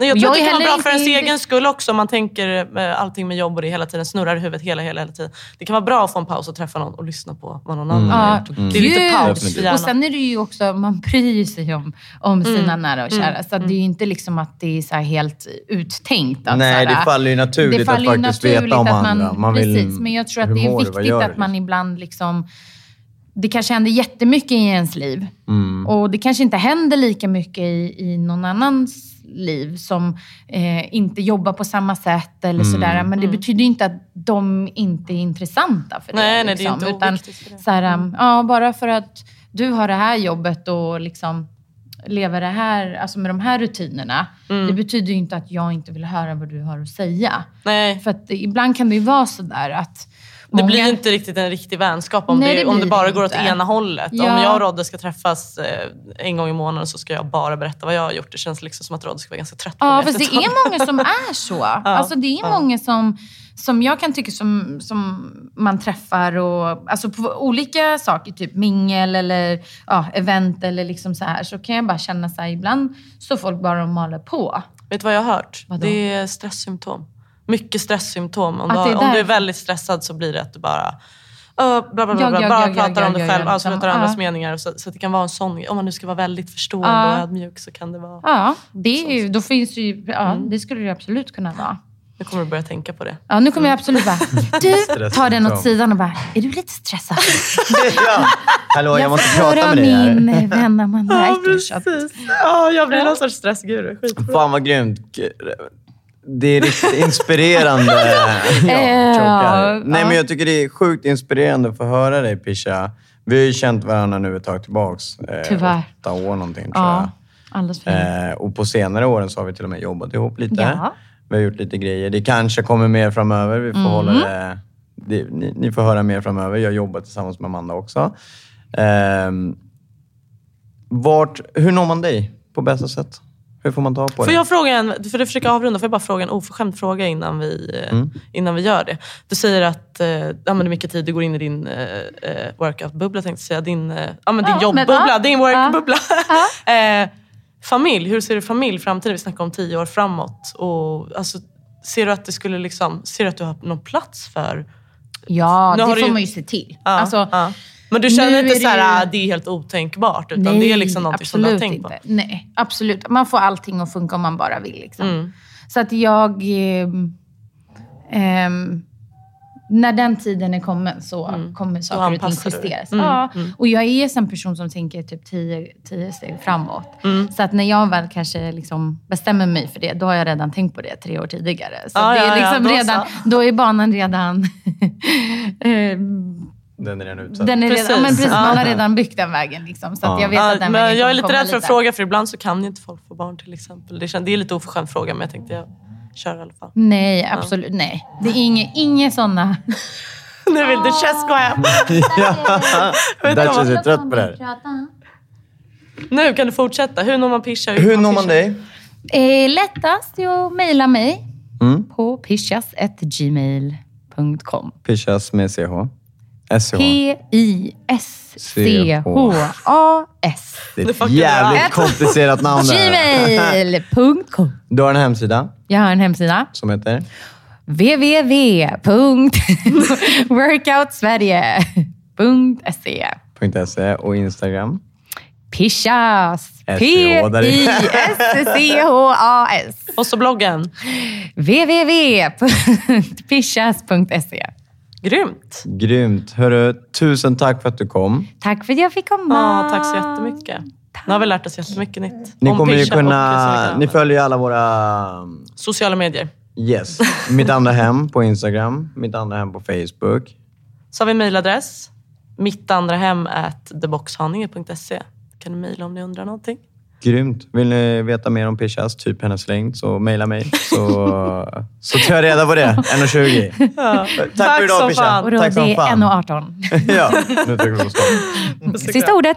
Nej, jag tror att det är kan vara bra för ens inte- egen skull också. Om man tänker med allting med jobb och det hela tiden snurrar i huvudet hela, hela, hela tiden. Det kan vara bra att få en paus och träffa någon och lyssna på vad någon annan har Ja, gjort. Det är lite paus hjärnan. Och sen är det ju också, man bryr sig om, om sina Mm. nära och kära. Mm. Så det är ju inte liksom att det är så här helt uttänkt. Att Nej, så här, det faller ju naturligt faller att faktiskt naturligt veta om att andra. Man vill, precis, men jag tror att det är viktigt gör att man ibland liksom... Det kanske händer jättemycket i ens liv. Mm. Och det kanske inte händer lika mycket i, i någon annans liv som eh, inte jobbar på samma sätt eller Mm. sådär. Men det Mm. betyder inte att de inte är intressanta för det. Nej, nej, det är liksom. inte Utan, oviktigt för det. um, ja, bara för att du har det här jobbet och liksom lever det här, alltså med de här rutinerna. Mm. Det betyder ju inte att jag inte vill höra vad du har att säga. Nej. För att ibland kan det ju vara sådär att Det blir inte riktigt en riktig vänskap om, Nej, det, om det bara går åt inte. ena hållet. Ja. Om jag och Rodde ska träffas eh, en gång i månaden så ska jag bara berätta vad jag har gjort. Det känns liksom som att Rodde ska vara ganska trött på Ja, mig fast det är många som *laughs* är så. Alltså det är ja. många som, som jag kan tycka som, som man träffar och, alltså på olika saker, typ mingel eller ja, event eller liksom så här, så kan jag bara känna så här, ibland så folk bara och maler på. Vet du vad jag har hört? Vadå? Det är stresssymptom. Mycket stresssymptom. Om, Att du, det är har, om du är väldigt stressad så blir det att du bara uh, bla, bla, bla, Ja, bla, ja, bara ja, ja, pratar ja, om dig ja, själv, ja, avslutar andras Ja. meningar. Så, så det kan vara en sån Om man nu ska vara väldigt förstående Ja. och ödmjuk så kan det vara... Ja, det, är ju, då finns det ju, ja, det skulle det absolut kunna vara. Nu kommer du börja tänka på det. Ja, nu kommer jag absolut bara, *laughs* du tar den åt sidan och bara, är du lite stressad? *laughs* ja. Hallå, jag, måste får prata med dig här. min eh, vän Amanda Eikers att- Ja, jag blir någon sorts stressguru. Fan vad grymt. Det är riktigt inspirerande. *laughs* ja, Ja. Nej, men jag tycker det är sjukt inspirerande att få höra dig, Pisha. Vi har ju känt varandra nu ett tag tillbaks. Eh, Tyvärr. Åtta år någonting, tror Ja, alldeles för jag. Eh, och på senare åren så har vi till och med jobbat ihop lite. Ja. Vi har gjort lite grejer. Det kanske kommer mer framöver. Vi får Mm. hålla det, det, ni, ni får höra mer framöver. Jag jobbar tillsammans med Amanda också. Ehm, vart, hur når man dig på bästa sätt? Hur får man ta på Får dig? jag fråga en, för att försöka avrunda, får jag bara fråga en oförskämd fråga innan vi, eh, Mm. innan vi gör det? Du säger att eh, ja, men det mycket tid du går in i din eh, eh, workout-bubbla, tänkte jag säga. Din, eh, ja, men din Ja, jobbbubbla, men, ja. din work-bubbla. *laughs* eh, familj, hur ser du familj framtiden? Vi snackar om tio år framåt. Och, alltså, ser du att det skulle liksom, ser du att du har någon plats för... Ja, Nu det får ju- man ju se till. Ja, Alltså, ja. Men du känner nu inte så här, det ju- "Ah, det är helt otänkbart, utan det är liksom något som du har tänkt inte. på? Nej, absolut. Man får allting att funka om man bara vill. Liksom. Mm. Så att jag... ehm, ehm, när den tiden är kommen så kommer saker och ting justeras. Mm, Ja. mm. Och jag är en person som tänker typ tio, tio steg framåt. Mm. Så att när jag väl kanske liksom bestämmer mig för det, då har jag redan tänkt på det tre år tidigare. Så Ja, det ja, är ja, liksom då så. redan, då är banan redan... *laughs* Den är redan utsatt. den är redan, ja, men precis, Ja. man har redan byggt den vägen. Liksom, så att jag vet Ja, att den men jag är lite rädd för att lite. fråga, för ibland så kan ju inte folk få barn till exempel. Det, känns, det är lite oförskämd fråga, men jag tänkte jag kör i alla fall. Nej, absolut nej. Det är inga, inga sådana. *laughs* nu vill du gå hem. ja, Duchess är trött på det här. Nu kan du fortsätta. Hur når man Pisha? Hur når man dig? Eh, lättast är att mejla mig Mm. på pishas.gmail.com. Pishas med CH. SCH. P-I-S-C-H-A-S. Det är ett jävligt komplicerat namn. Gmail.com. Du har en hemsida Jag har en hemsida. som heter? www.workoutsverige.se .se och Instagram. Pishas. P-I-S-C-H-A-S. Och så bloggen. www.pishas.se Grymt. Grymt. Hörru, tusen tack för att du kom. Tack för att jag fick komma. Ja, tack så jättemycket. Nu har vi lärt oss jättemycket nytt. Ni om kommer ju kunna... Ni följer ju alla våra... Sociala medier. Yes. Mitt andra hem på Instagram. Mitt andra hem på Facebook. Så har vi mejladress. Mitt andra hem at theboxhaninge.se. kan ni mejla om ni undrar någonting. Grymt. Vill ni veta mer om Pishas, typ hennes längd, så mejla mig. Så, *laughs* så tar jag reda på det. 1,20. Ja. Tack, för idag som Pisha. fan. Och då Tack som det är fan. 1,18. *laughs* ja, nu *laughs* på stopp. Sista ordet.